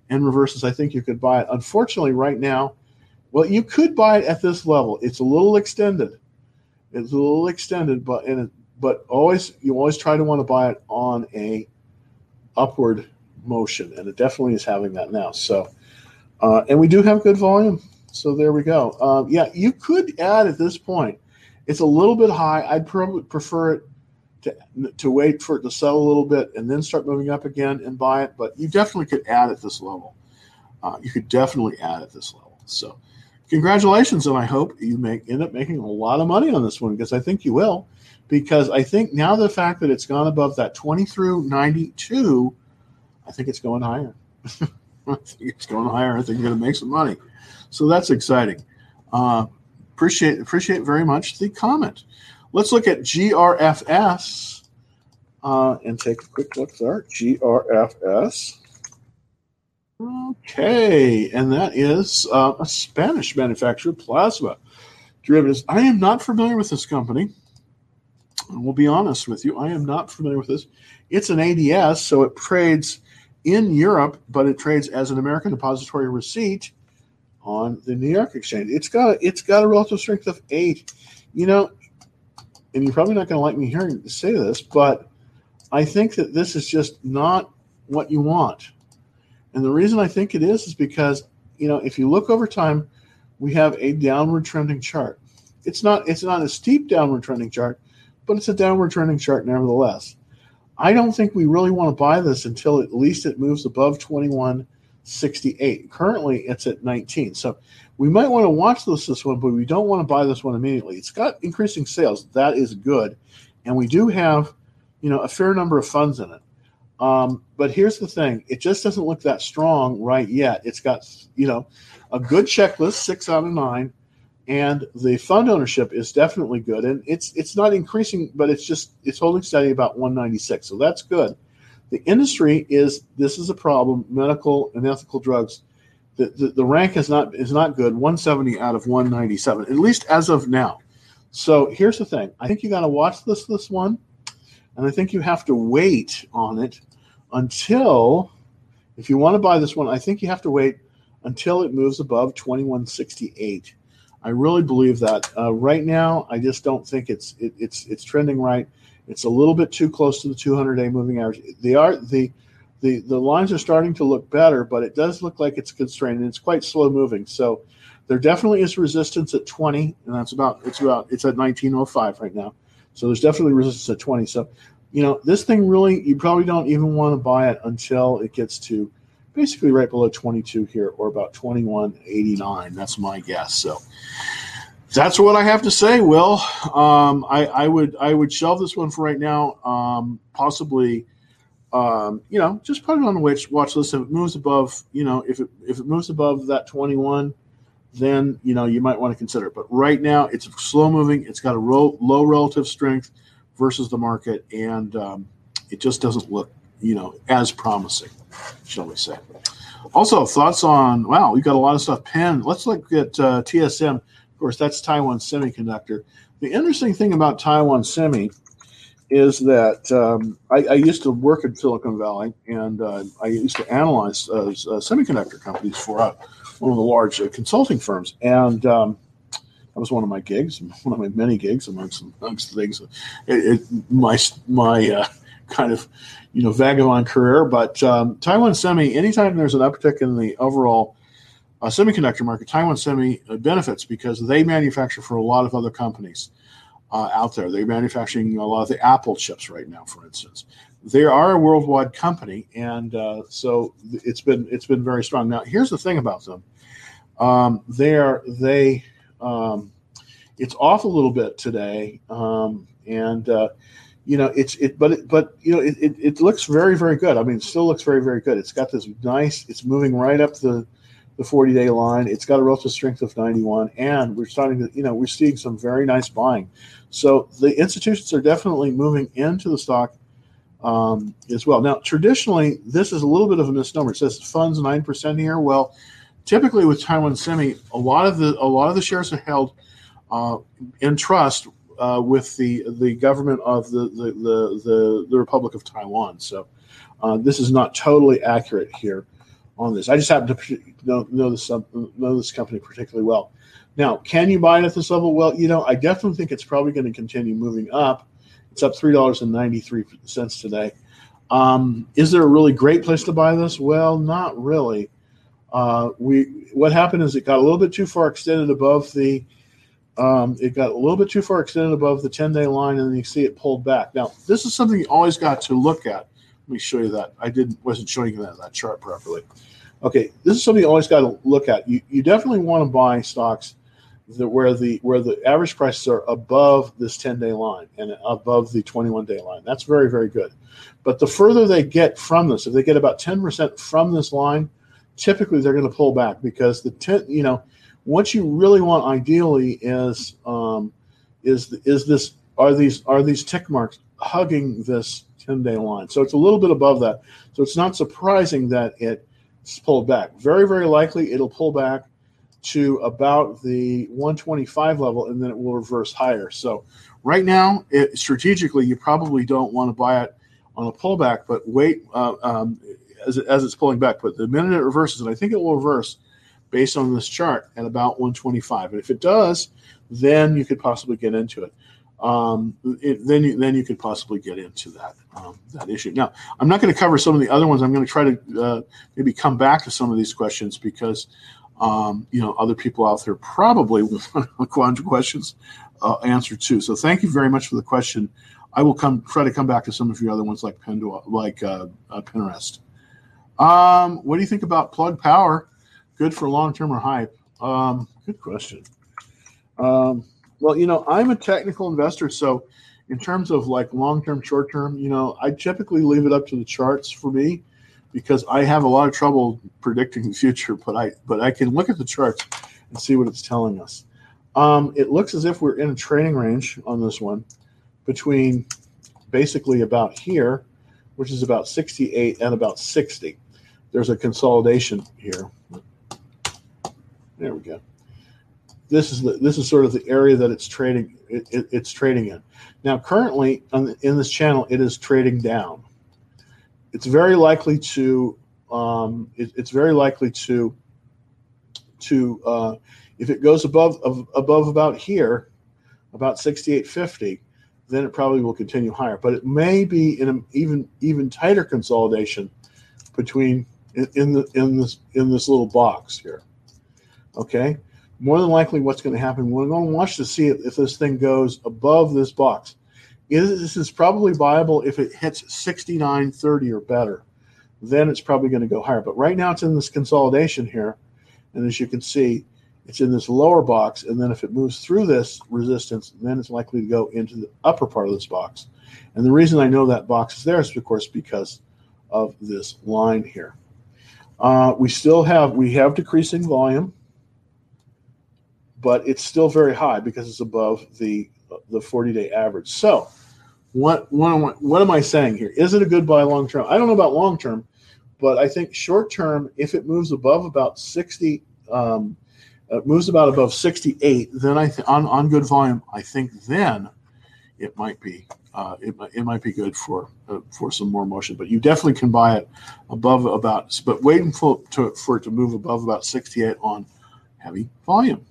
and reverses, I think you could buy it. Unfortunately, right now, well, you could buy it at this level. It's a little extended. It's a little extended, but in it, but always you always try to want to buy it on a upward motion, and it definitely is having that now. So, uh, and we do have good volume. So there we go. Um, yeah, you could add at this point. It's a little bit high. I'd probably prefer it to, to wait for it to sell a little bit and then start moving up again and buy it. But you definitely could add at this level. Uh, you could definitely add at this level. So, congratulations, and I hope you make end up making a lot of money on this one because I think you will. Because I think now the fact that it's gone above that 20 through 92, I think it's going higher. I think it's going higher. I think you're going to make some money. So that's exciting. Uh, appreciate appreciate very much the comment. Let's look at GRFS uh, and take a quick look there. GRFS. Okay, and that is uh, a Spanish manufacturer, Plasma Derivatives. I am not familiar with this company. We'll be honest with you. I am not familiar with this. It's an ADS, so it trades in Europe, but it trades as an American depository receipt on the New York Exchange. It's got a, it's got a relative strength of eight. You know, and you're probably not going to like me hearing say this, but I think that this is just not what you want. And the reason I think it is is because, you know, if you look over time, we have a downward trending chart. It's not it's not a steep downward trending chart, but it's a downward trending chart nevertheless. I don't think we really want to buy this until at least it moves above 2168. Currently it's at 19. So we might want to watch this this one, but we don't want to buy this one immediately. It's got increasing sales. That is good, and we do have, you know, a fair number of funds in it. Um, but here's the thing: it just doesn't look that strong right yet. It's got, you know, a good checklist, six out of nine, and the fund ownership is definitely good. And it's it's not increasing, but it's just it's holding steady about 196. So that's good. The industry is this is a problem: medical and ethical drugs the, the, the, rank is not is not good 170 out of 197 at least as of now so here's the thing i think you got to watch this this one and i think you have to wait on it until if you want to buy this one i think you have to wait until it moves above 2168 i really believe that uh, right now i just don't think it's it, it's it's trending right it's a little bit too close to the 200 day moving average they are the the the lines are starting to look better, but it does look like it's constrained and it's quite slow moving. So there definitely is resistance at 20, and that's about it's about it's at 1905 right now. So there's definitely resistance at 20. So you know this thing really you probably don't even want to buy it until it gets to basically right below 22 here or about 2189. That's my guess. So that's what I have to say. Will um, I, I would I would shelve this one for right now. Um, possibly um, you know, just put it on the watch list. If it moves above, you know, if it if it moves above that 21, then you know you might want to consider it. But right now, it's slow moving. It's got a ro- low relative strength versus the market, and um, it just doesn't look, you know, as promising, shall we say? Also, thoughts on wow, we got a lot of stuff penned. Let's look at uh, TSM. Of course, that's Taiwan Semiconductor. The interesting thing about Taiwan Semi is that um, I, I, used to work in Silicon Valley and uh, I used to analyze uh, uh, semiconductor companies for uh, one of the large uh, consulting firms. And um, that was one of my gigs, one of my many gigs amongst, amongst things. It, it, my my uh, kind of you know vagabond career. But um, Taiwan Semi, anytime there's an uptick in the overall semiconductor market, Taiwan Semi benefits because they manufacture for a lot of other companies uh, out there. They're manufacturing a lot of the Apple chips right now, for instance. They are a worldwide company, and uh, so it's been it's been very strong. Now, here's the thing about them: um, they are they Um, it's off a little bit today, um, and uh, you know it's it, but it, but you know it, it, it looks very very good. I mean, it still looks very very good. It's got this nice. It's moving right up the the 40 day line. It's got a relative strength of 91, and we're starting to, you know, we're seeing some very nice buying. So the institutions are definitely moving into the stock um, as well. Now, traditionally, this is a little bit of a misnomer. It says funds 9% here. Well, typically with Taiwan Semi, a lot of the a lot of the shares are held uh, in trust uh, with the the government of the the, the, the, the Republic of Taiwan. So uh, this is not totally accurate here on this. I just happen to know, know this know this company particularly well. Now, can you buy it at this level? Well, you know, I definitely think it's probably going to continue moving up. It's up three dollars and ninety three cents today. Um, is there a really great place to buy this? Well, not really. Uh, we what happened is it got a little bit too far extended above the um, it got a little bit too far extended above the 10 day line and then you see it pulled back now this is something you always got to look at let me show you that i didn't wasn't showing you that, that chart properly okay this is something you always got to look at you, you definitely want to buy stocks that where the where the average prices are above this 10 day line and above the 21 day line. That's very very good. But the further they get from this if they get about 10% from this line typically they're going to pull back because the 10 you know what you really want ideally is um, is is this are these are these tick marks hugging this 10 day line? So it's a little bit above that. So it's not surprising that it's pulled back. Very very likely it'll pull back to about the 125 level and then it will reverse higher so right now it, strategically you probably don't want to buy it on a pullback but wait uh, um, as, as it's pulling back but the minute it reverses and i think it will reverse based on this chart at about 125. And if it does, then you could possibly get into it. Um, it, then you then you could possibly get into that um, that issue. Now, I'm not going to cover some of the other ones. I'm going to try to uh, maybe come back to some of these questions because um, you know other people out there probably want questions uh, answered too. So thank you very much for the question. I will come try to come back to some of your other ones like Pendula, like uh, uh Pinterest. Um, what do you think about Plug Power? good for long term or hype? Um, good question. Um, well, you know, I'm a technical investor, so in terms of like long term, short term, you know, I typically leave it up to the charts for me because I have a lot of trouble predicting the future. But I but I can look at the charts and see what it's telling us. Um, it looks as if we're in a trading range on this one between basically about here, which is about 68 and about 60. There's a consolidation here. There we go. This is the this is sort of the area that it's trading it, it, it's trading in. Now, currently on, in this channel, it is trading down. It's very likely to um, it, it's very likely to to uh, if it goes above above about here, about 68.50, then it probably will continue higher. But it may be in an even even tighter consolidation between in, in the in this in this little box here. Okay, more than likely, what's going to happen? We're going to watch to see if this thing goes above this box. This is probably viable if it hits 69.30 or better. Then it's probably going to go higher. But right now, it's in this consolidation here, and as you can see, it's in this lower box. And then if it moves through this resistance, then it's likely to go into the upper part of this box. And the reason I know that box is there is, of course, because of this line here. Uh, we still have we have decreasing volume but it's still very high because it's above the the 40 day average. So, what what what am I saying here? Is it a good buy long term? I don't know about long term, but I think short term, if it moves above about 60, um, uh, moves about above 68, then I th- on on good volume, I think then it might be uh, it, it might be good for uh, for some more motion. But you definitely can buy it above about, but waiting for to, for it to move above about 68 on heavy volume.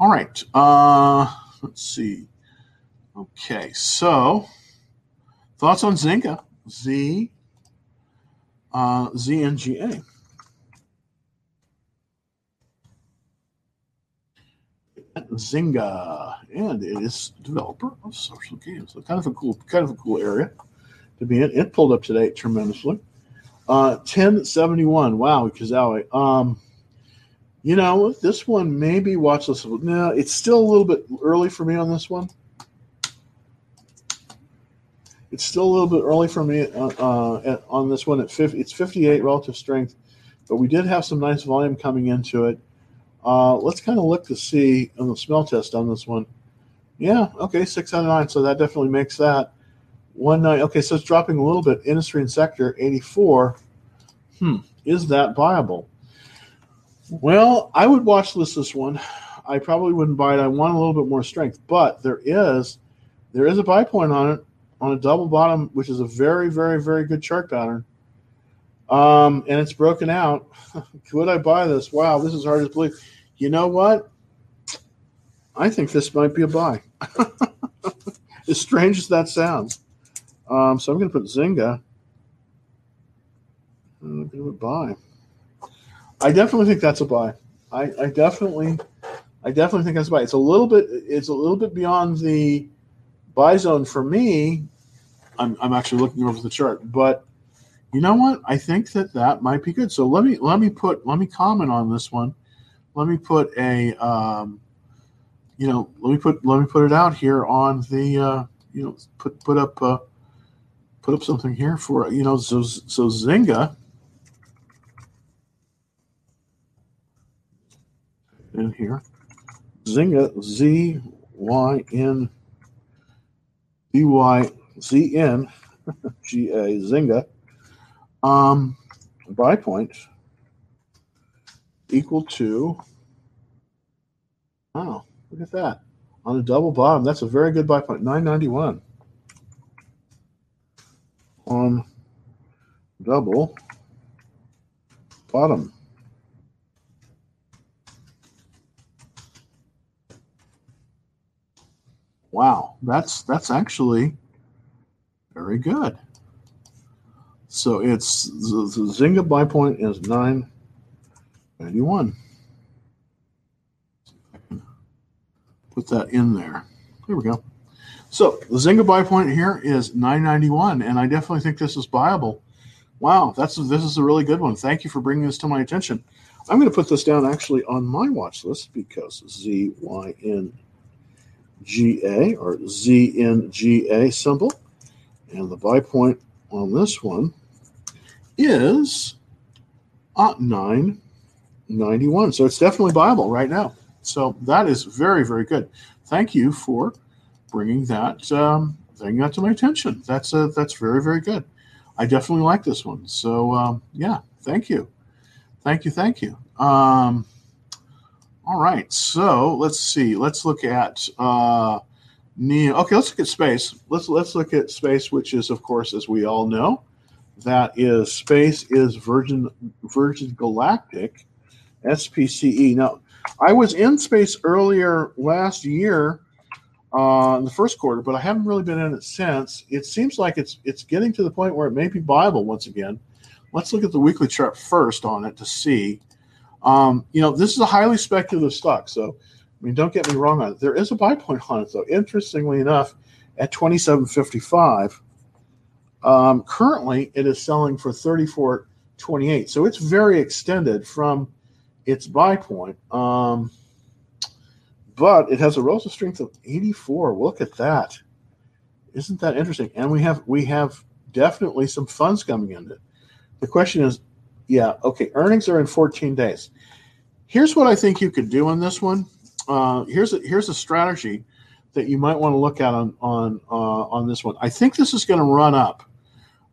All right. Uh, let's see. Okay, so thoughts on Zynga, Z, uh, ZNGA. Zynga, and it is developer of social games. So kind of a cool, kind of a cool area to be in. It pulled up today tremendously. Uh, 1071. Wow, Kazawi. Um, You know, this one maybe watch this. No, it's still a little bit early for me on this one. It's still a little bit early for me uh, uh, on this one. At 50, it's 58 relative strength, but we did have some nice volume coming into it. Uh, let's kind of look to see on the smell test on this one. Yeah, okay, six out of nine. So that definitely makes that one nine. Okay, so it's dropping a little bit. Industry and sector 84. Hmm, is that viable? Well, I would watch list this one. I probably wouldn't buy it. I want a little bit more strength, but there is there is a buy point on it on a double bottom, which is a very, very, very good chart pattern. Um, and it's broken out. Could I buy this? Wow, this is hard to believe. You know what? I think this might be a buy. as strange as that sounds. Um, so I'm going to put Zynga. I'm going to buy. I definitely think that's a buy. I, I definitely, I definitely think that's a buy. It's a little bit, it's a little bit beyond the buy zone for me. I'm, I'm actually looking over the chart, but you know what? I think that that might be good. So let me let me put let me comment on this one. Let me put a um, you know let me put let me put it out here on the uh, you know put put up uh, put up something here for you know so so Zynga in here. Zynga, Z Y N D Y Z N G A, Zynga. Um, buy point equal to, Wow, look at that. On a double bottom, that's a very good buy point, 991. On double bottom. Wow, that's that's actually very good. So it's the, the Zynga buy point is 991. Put that in there. There we go. So the Zynga buy point here is 991, and I definitely think this is buyable. Wow, that's this is a really good one. Thank you for bringing this to my attention. I'm going to put this down actually on my watch list because Z Y N GA or ZNGA symbol. And the buy point on this one is uh, 991. So it's definitely viable right now. So that is very, very good. Thank you for bringing that um, bringing that to my attention. That's a, that's very, very good. I definitely like this one. So um, yeah, thank you, thank you, thank you. Um, all right, so let's see. Let's look at uh, NIO. Okay, let's look at space. Let's let's look at space, which is, of course, as we all know, that is space is Virgin Virgin Galactic, SPCE. Now, I was in space earlier last year, uh, in the first quarter, but I haven't really been in it since. It seems like it's it's getting to the point where it may be viable once again. Let's look at the weekly chart first on it to see um, you know, this is a highly speculative stock. So, I mean, don't get me wrong on it. There is a buy point on it, though. Interestingly enough, at 27.55, um, currently it is selling for 34.28. So it's very extended from its buy point. Um, but it has a relative strength of 84. Look at that. Isn't that interesting? And we have we have definitely some funds coming in it. The question is, yeah, okay. Earnings are in 14 days. Here's what I think you could do on this one. Uh, here's a, here's a strategy that you might want to look at on on uh, on this one. I think this is going to run up.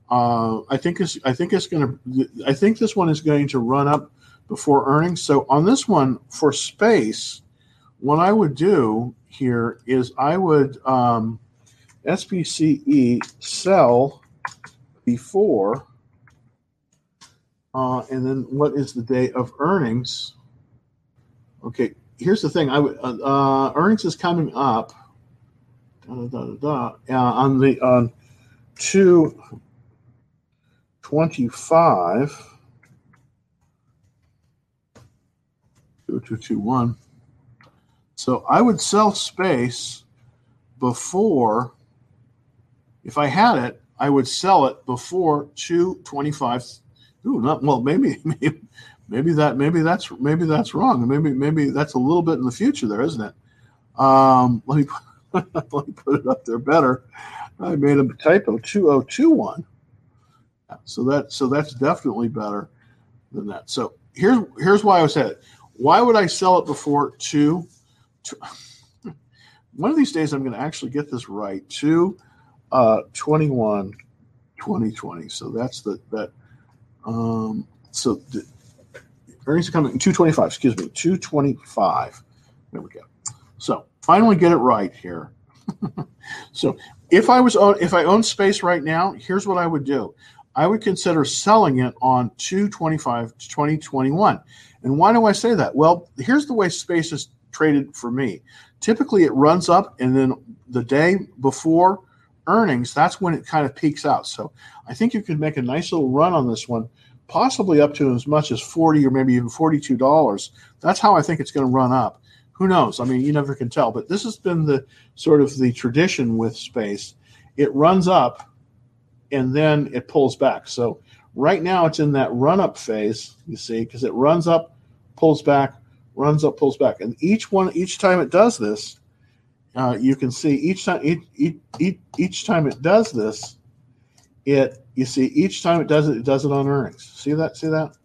Uh, I think it's I think it's going to I think this one is going to run up before earnings. So on this one for space, what I would do here is I would um, SPCE sell before uh, and then what is the day of earnings? Okay, here's the thing. I uh, uh, earnings is coming up da, da, da, uh, on the on two twenty five. Two two one. So I would sell space before. If I had it, I would sell it before two twenty five Ooh, not well. Maybe, maybe, maybe that maybe that's maybe that's wrong. Maybe maybe that's a little bit in the future there, isn't it? Um, let me let me put it up there better. I made a typo 2021. So that so that's definitely better than that. So here's here's why I was at. it. Why would I sell it before two? two one of these days I'm going to actually get this right. Two uh 21 2020. So that's the that um so the earnings are coming 225, excuse me, 225. There we go. So finally get it right here. so if I was on, if I own space right now, here's what I would do. I would consider selling it on 225 to 2021. And why do I say that? Well, here's the way space is traded for me. Typically it runs up and then the day before earnings, that's when it kind of peaks out. So I think you could make a nice little run on this one, possibly up to as much as 40 or maybe even $42. That's how I think it's going to run up who knows? I mean, you never can tell. But this has been the sort of the tradition with space. It runs up and then it pulls back. So right now it's in that run up phase, you see, because it runs up, pulls back, runs up, pulls back. And each one, each time it does this, uh, you can see each time each, each, each time it does this, it you see each time it does it, it does it on earnings. See that? See that?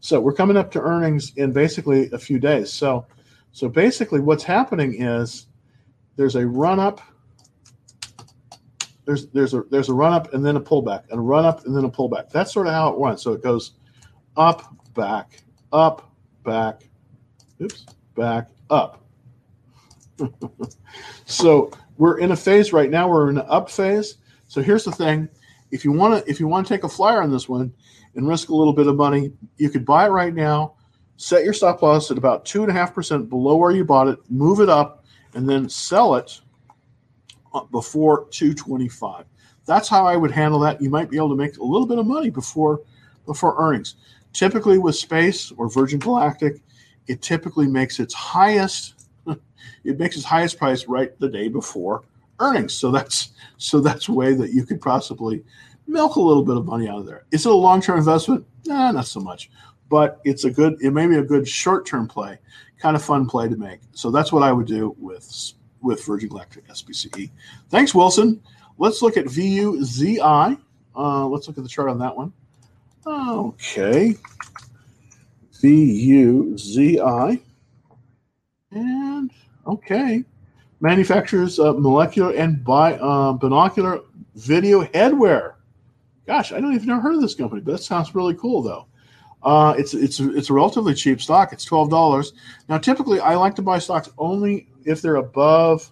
So we're coming up to earnings in basically a few days. So so basically, what's happening is there's a run up. There's there's a there's a run up and then a pullback and a run up and then a pullback. That's sort of how it runs. So it goes up, back, up, back, oops, back, up. so we're in a phase right now. We're in an up phase. So here's the thing: if you want to if you want to take a flyer on this one and risk a little bit of money, you could buy it right now set your stop loss at about two and a half percent below where you bought it, move it up, and then sell it uh, before 225. That's how I would handle that. You might be able to make a little bit of money before before earnings. Typically with Space or Virgin Galactic, it typically makes its highest it makes its highest price right the day before earnings. So that's so that's a way that you could possibly milk a little bit of money out of there. Is it a long-term investment? Nah, not so much. But it's a good it may be a good short-term play kind of fun play to make. So that's what i would do with with virgin galactic spce thanks wilson. Let's look at vuzi uh, let's look at the chart on that one. Okay. Vuzi and okay manufactures uh, monocular and bi, uh, binocular video headwear gosh i don't even know heard of this company but that sounds really cool though uh, it's it's it's a relatively cheap stock. It's twelve dollars. Now, typically, I like to buy stocks only if they're above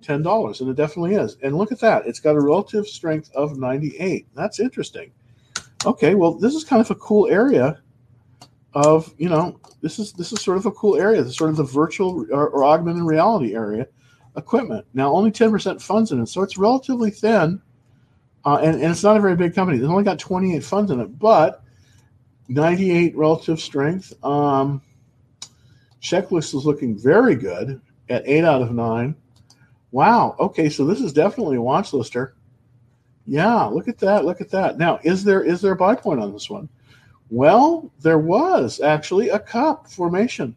ten dollars, and it definitely is. And look at that; it's got a relative strength of ninety-eight. That's interesting. Okay, well, this is kind of a cool area of you know this is this is sort of a cool area. This is sort of the virtual or, or augmented reality area equipment. Now, only ten percent funds in it, so it's relatively thin, uh, and and it's not a very big company. They've only got twenty-eight funds in it, but 98 relative strength. Um, checklist is looking very good at eight out of nine. Wow. Okay, so this is definitely a watch lister. Yeah, look at that. Look at that. Now, is there is there a buy point on this one? Well, there was actually a cup formation.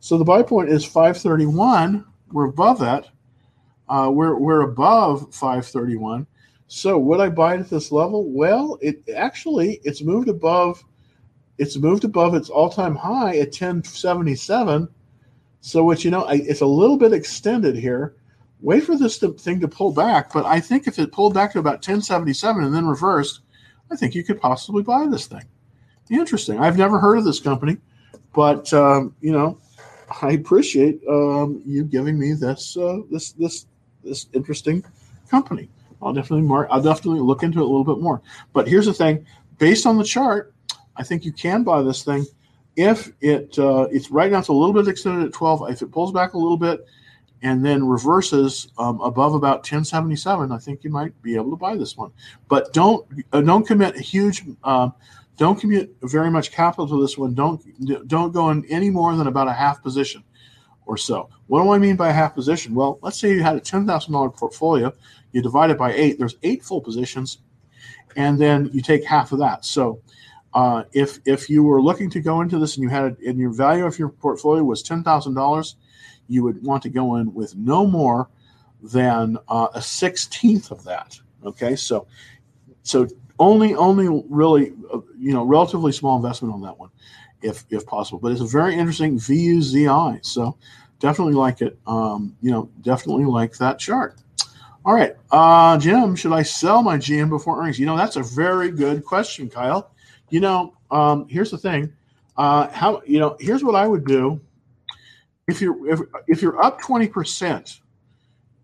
So the buy point is 531. We're above that. Uh, we're we're above 531. So would I buy it at this level? Well, it actually it's moved above it's moved above its all-time high at 1077 so what you know it's a little bit extended here wait for this to, thing to pull back but i think if it pulled back to about 1077 and then reversed i think you could possibly buy this thing interesting i've never heard of this company but um, you know i appreciate um, you giving me this uh, this this this interesting company i'll definitely mark i'll definitely look into it a little bit more but here's the thing based on the chart I think you can buy this thing if it uh, it's right now it's a little bit extended at 12. If it pulls back a little bit and then reverses um, above about 1077, I think you might be able to buy this one. But don't uh, don't commit a huge. Uh, don't commit very much capital to this one. Don't don't go in any more than about a half position or so. What do I mean by a half position? Well, let's say you had a ten thousand dollar portfolio. You divide it by eight. There's eight full positions, and then you take half of that. So Uh, if if you were looking to go into this and you had it, and your value of your portfolio was ten thousand dollars, you would want to go in with no more than uh, a sixteenth of that. Okay, so so only only really uh, you know relatively small investment on that one, if if possible. But it's a very interesting VUZI. So definitely like it. Um, you know, definitely like that chart. All right, uh, Jim, should I sell my GM before earnings? You know, that's a very good question, Kyle. You know, um, here's the thing. Uh, how you know? Here's what I would do. If you're if, if you're up twenty percent,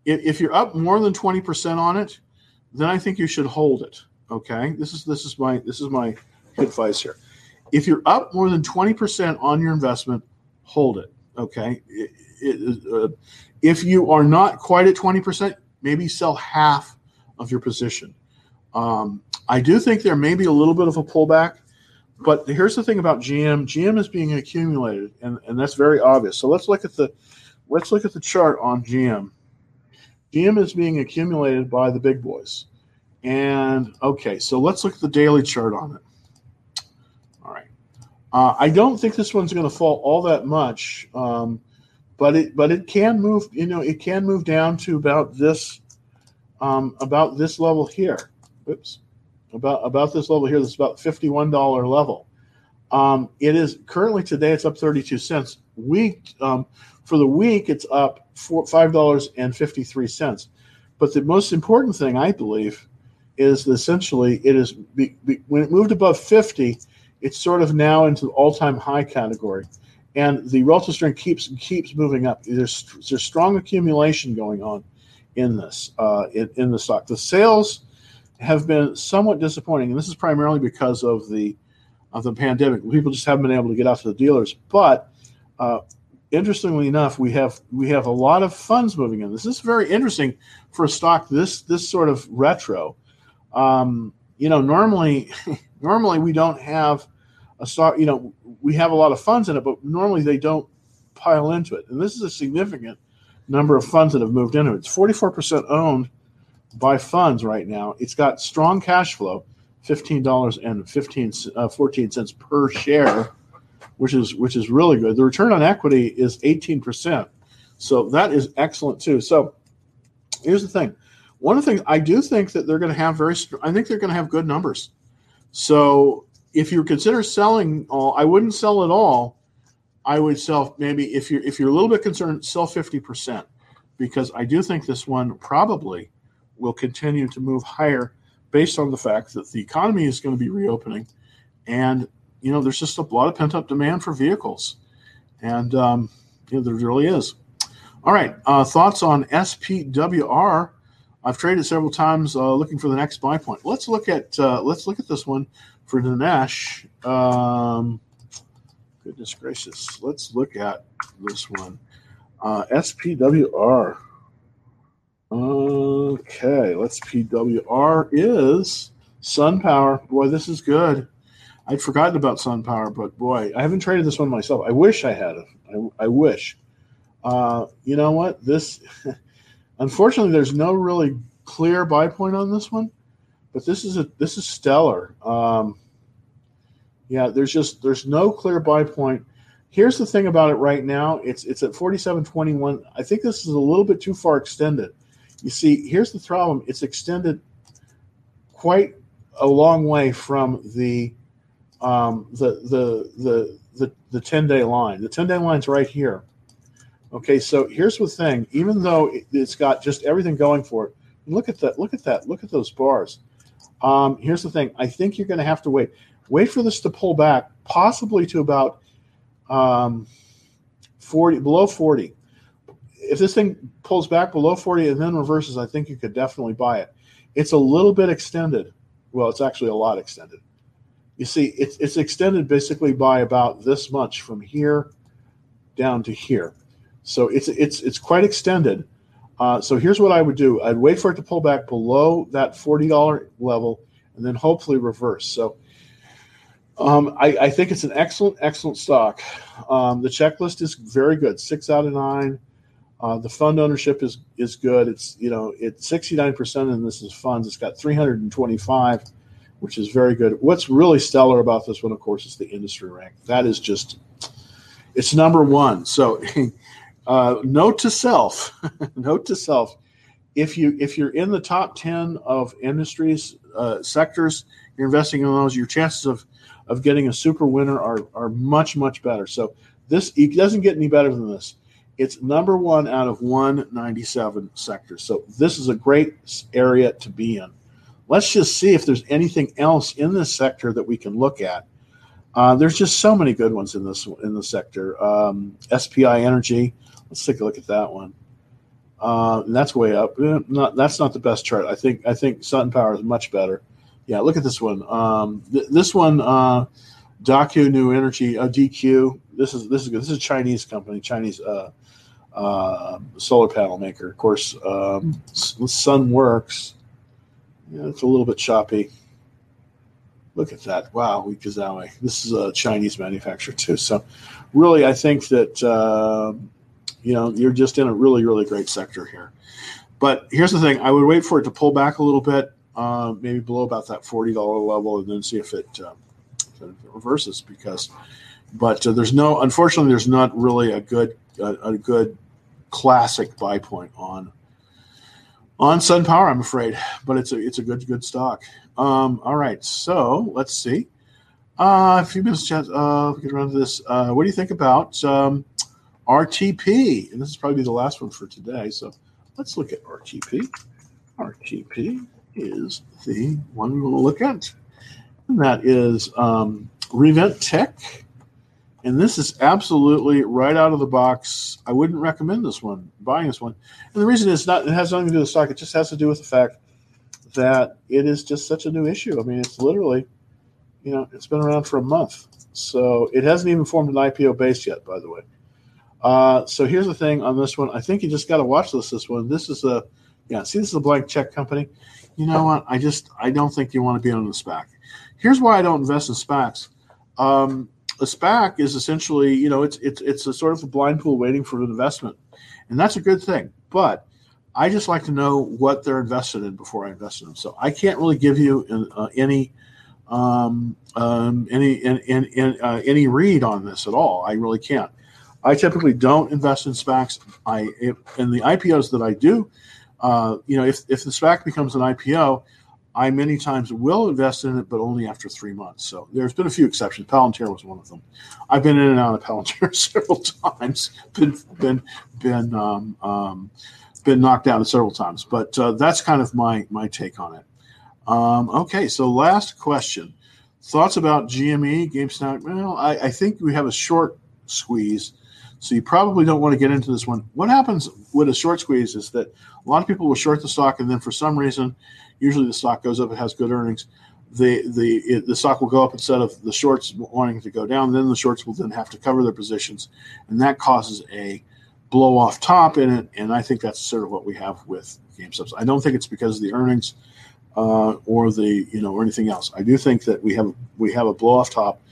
if, if you're up more than twenty percent on it, then I think you should hold it. Okay, this is this is my this is my advice here. If you're up more than twenty percent on your investment, hold it. Okay, it, it, uh, if you are not quite at twenty percent, maybe sell half of your position. Um, I do think there may be a little bit of a pullback, but here's the thing about GM. GM is being accumulated, and, and that's very obvious. So let's look at the let's look at the chart on GM. GM is being accumulated by the big boys. And okay, so let's look at the daily chart on it. All right. Uh, I don't think this one's going to fall all that much, um, but it but it can move. You know, it can move down to about this um, about this level here. Oops about about this level here. This is about fifty-one dollar level. Um, it is currently today. It's up thirty-two cents. Week um, for the week, it's up four, five dollars and fifty-three cents. But the most important thing, I believe, is essentially it is be, be, when it moved above fifty, it's sort of now into the all-time high category, and the relative strength keeps keeps moving up. There's there's strong accumulation going on in this uh, in, in the stock. The sales have been somewhat disappointing, and this is primarily because of the of the pandemic. People just haven't been able to get out to the dealers. But uh, interestingly enough, we have we have a lot of funds moving in. This is very interesting for a stock this this sort of retro. Um, you know, normally normally we don't have a stock. You know, we have a lot of funds in it, but normally they don't pile into it. And this is a significant number of funds that have moved into it. It's forty four percent owned by funds right now. It's got strong cash flow, fifteen dollars and 15, uh, 14 cents per share, which is which is really good. The return on equity is eighteen percent, so that is excellent too. So here's the thing: one of the things I do think that they're going to have very, I think they're going to have good numbers. So if you consider selling all, I wouldn't sell it all. I would sell maybe if you're if you're a little bit concerned, sell fifty percent because I do think this one probably will continue to move higher based on the fact that the economy is going to be reopening and you know there's just a lot of pent up demand for vehicles and um, you know, there really is all right uh, thoughts on spwr i've traded several times uh, looking for the next buy point let's look at uh, let's look at this one for Dinesh. Um, goodness gracious let's look at this one uh, spwr Okay, let's PWR is SunPower. Boy, this is good. I'd forgotten about SunPower, but boy, I haven't traded this one myself. I wish I had. I, I wish. Uh, you know what? This, unfortunately, there's no really clear buy point on this one, but this is a this is stellar. Um, yeah, there's just there's no clear buy point. Here's the thing about it right now. It's it's at 47.21. I think this is a little bit too far extended. You see, here's the problem. It's extended quite a long way from the um, the the the the the 10 day line. The 10 day line's right here. Okay, so here's the thing. Even though it's got just everything going for it, look at that. Look at that. Look at those bars. Um, here's the thing. I think you're going to have to wait. Wait for this to pull back, possibly to about um, 40 below 40 if this thing pulls back below 40 and then reverses, I think you could definitely buy it. It's a little bit extended. Well, it's actually a lot extended. You see, it's, it's extended basically by about this much from here down to here. So it's it's it's quite extended. Uh, so here's what I would do: I'd wait for it to pull back below that forty dollar level, and then hopefully reverse. So um, I, I, think it's an excellent, excellent stock. Um, the checklist is very good, six out of nine. Uh, the fund ownership is is good. It's you know it's 69 percent, and this is funds. It's got 325 which is very good. What's really stellar about this one, of course, is the industry rank. That is just, it's number one. So, uh, note to self, note to self, if you if you're in the top ten of industries uh, sectors, you're investing in those. Your chances of of getting a super winner are are much much better. So this it doesn't get any better than this. It's number one out of 197 sectors. So this is a great area to be in. Let's just see if there's anything else in this sector that we can look at. Uh, there's just so many good ones in this in the sector. Um, SPI Energy. Let's take a look at that one. Uh, and that's way up. Eh, not that's not the best chart. I think I think SunPower is much better. Yeah, look at this one. Um, th- this one, uh, Daqo New Energy, uh, DQ. This is this is good. This is a Chinese company, Chinese uh, uh, solar panel maker. Of course, um, Sunworks. Yeah, it's a little bit choppy. Look at that! Wow, Wikazawa. This is a Chinese manufacturer too. So, really, I think that uh, you know you're just in a really, really great sector here. But here's the thing: I would wait for it to pull back a little bit, uh, maybe below about that forty dollar level, and then see if it, uh, if it reverses. Because, but uh, there's no, unfortunately, there's not really a good a, a good classic buy point on on SunPower, I'm afraid, but it's a it's a good good stock. Um, all right, so let's see. Uh, a few minutes chat. Uh, we can run this. Uh, what do you think about um, RTP? And this is probably the last one for today. So let's look at RTP. RTP is the one we want to look at, and that is um, Reinvent Tech. And this is absolutely right out of the box. I wouldn't recommend this one, buying this one. And the reason is not it has nothing to do with the stock. It just has to do with the fact that it is just such a new issue. I mean, it's literally, you know, it's been around for a month. So it hasn't even formed an IPO base yet, by the way. Uh, so here's the thing on this one. I think you just got to watch this. This one. This is a, yeah. See, this is a blank check company. You know what? I just I don't think you want to be on the SPAC. Here's why I don't invest in SPACs. Um, a SPAC is essentially, you know, it's it's it's a sort of a blind pool waiting for an investment, and that's a good thing. But I just like to know what they're invested in before I invest in them. So I can't really give you uh, any um, um, any in, in, in, uh, any read on this at all. I really can't. I typically don't invest in SPACs. I in the IPOs that I do, uh, you know, if if the SPAC becomes an IPO, I many times will invest in it, but only after three months. So there's been a few exceptions. Palantir was one of them. I've been in and out of Palantir several times. Been been been um, um, been knocked out several times. But uh, that's kind of my my take on it. Um, okay, so last question. Thoughts about GME, GameStop? Well, I, I think we have a short squeeze. So you probably don't want to get into this one. What happens with a short squeeze is that a lot of people will short the stock, and then for some reason, usually the stock goes up, it has good earnings. The the it, the stock will go up instead of the shorts wanting to go down. Then the shorts will then have to cover their positions, and that causes a blow off top in it. And I think that's sort of what we have with GameStop. I don't think it's because of the earnings uh, or the you know or anything else. I do think that we have we have a blow off top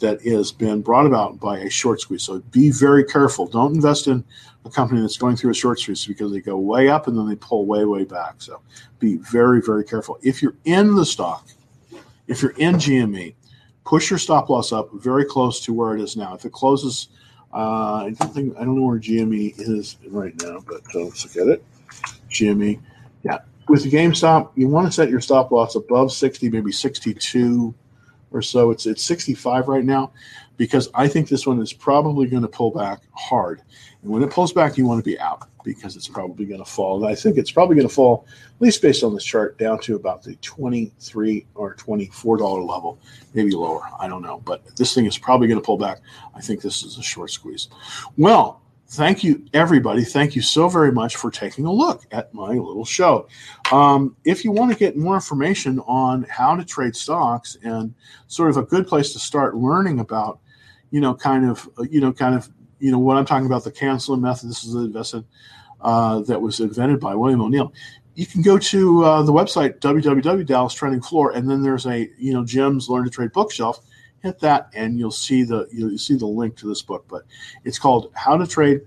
that has been brought about by a short squeeze. So be very careful. Don't invest in a company that's going through a short squeeze because they go way up and then they pull way, way back. So be very, very careful. If you're in the stock, if you're in GME, push your stop loss up very close to where it is now. If it closes, uh, I don't think I don't know where GME is right now, but uh, let's look at it. GME, yeah. With GameStop, you want to set your stop loss above 60, maybe 62 or so. It's it's 65 right now because I think this one is probably going to pull back hard. And when it pulls back, you want to be out because it's probably going to fall. And I think it's probably going to fall, at least based on this chart, down to about the 23 or $24 level, maybe lower. I don't know. But this thing is probably going to pull back. I think this is a short squeeze. Well, thank you, everybody. Thank you so very much for taking a look at my little show. Um, if you want to get more information on how to trade stocks and sort of a good place to start learning about, you know, kind of, you know, kind of you know what I'm talking about the CAN SLIM method. This is an investment uh, that was invented by William O'Neil. You can go to uh, the website www Dallas and then there's a you know Jim's Learn to Trade bookshelf. Hit that, and you'll see the you'll see the link to this book. But it's called How to Trade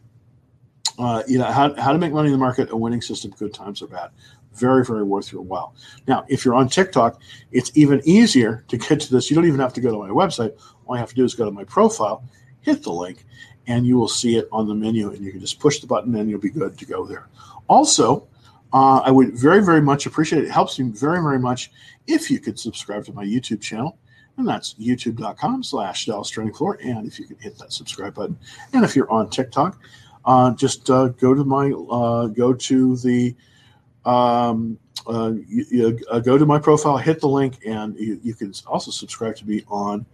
uh, you know how, how to make money in the market, a winning system, good times or bad. Very, very worth your while. Now, if you're on TikTok, it's even easier to get to this. You don't even have to go to my website. All you have to do is go to my profile, hit the link, and you will see it on the menu. And you can just push the button and you'll be good to go there. Also, uh, I would very, very much appreciate it. It helps me very, very much if you could subscribe to my YouTube channel. And that's youtube.com slash Dallas Trading Floor. And if you can hit that subscribe button. And if you're on TikTok, uh, just uh, go to my uh, go to the um, uh, you, you, uh, go to my profile, hit the link, and you, you can also subscribe to me on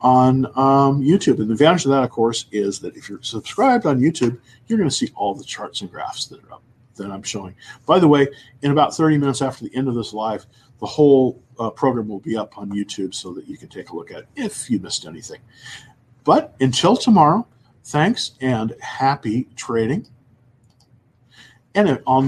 on um, YouTube. And the advantage of that, of course, is that if you're subscribed on YouTube, you're going to see all the charts and graphs that are up that I'm showing. By the way, in about 30 minutes after the end of this live, the whole uh, program will be up on YouTube so that you can take a look at if you missed anything. But until tomorrow, thanks and happy trading. And on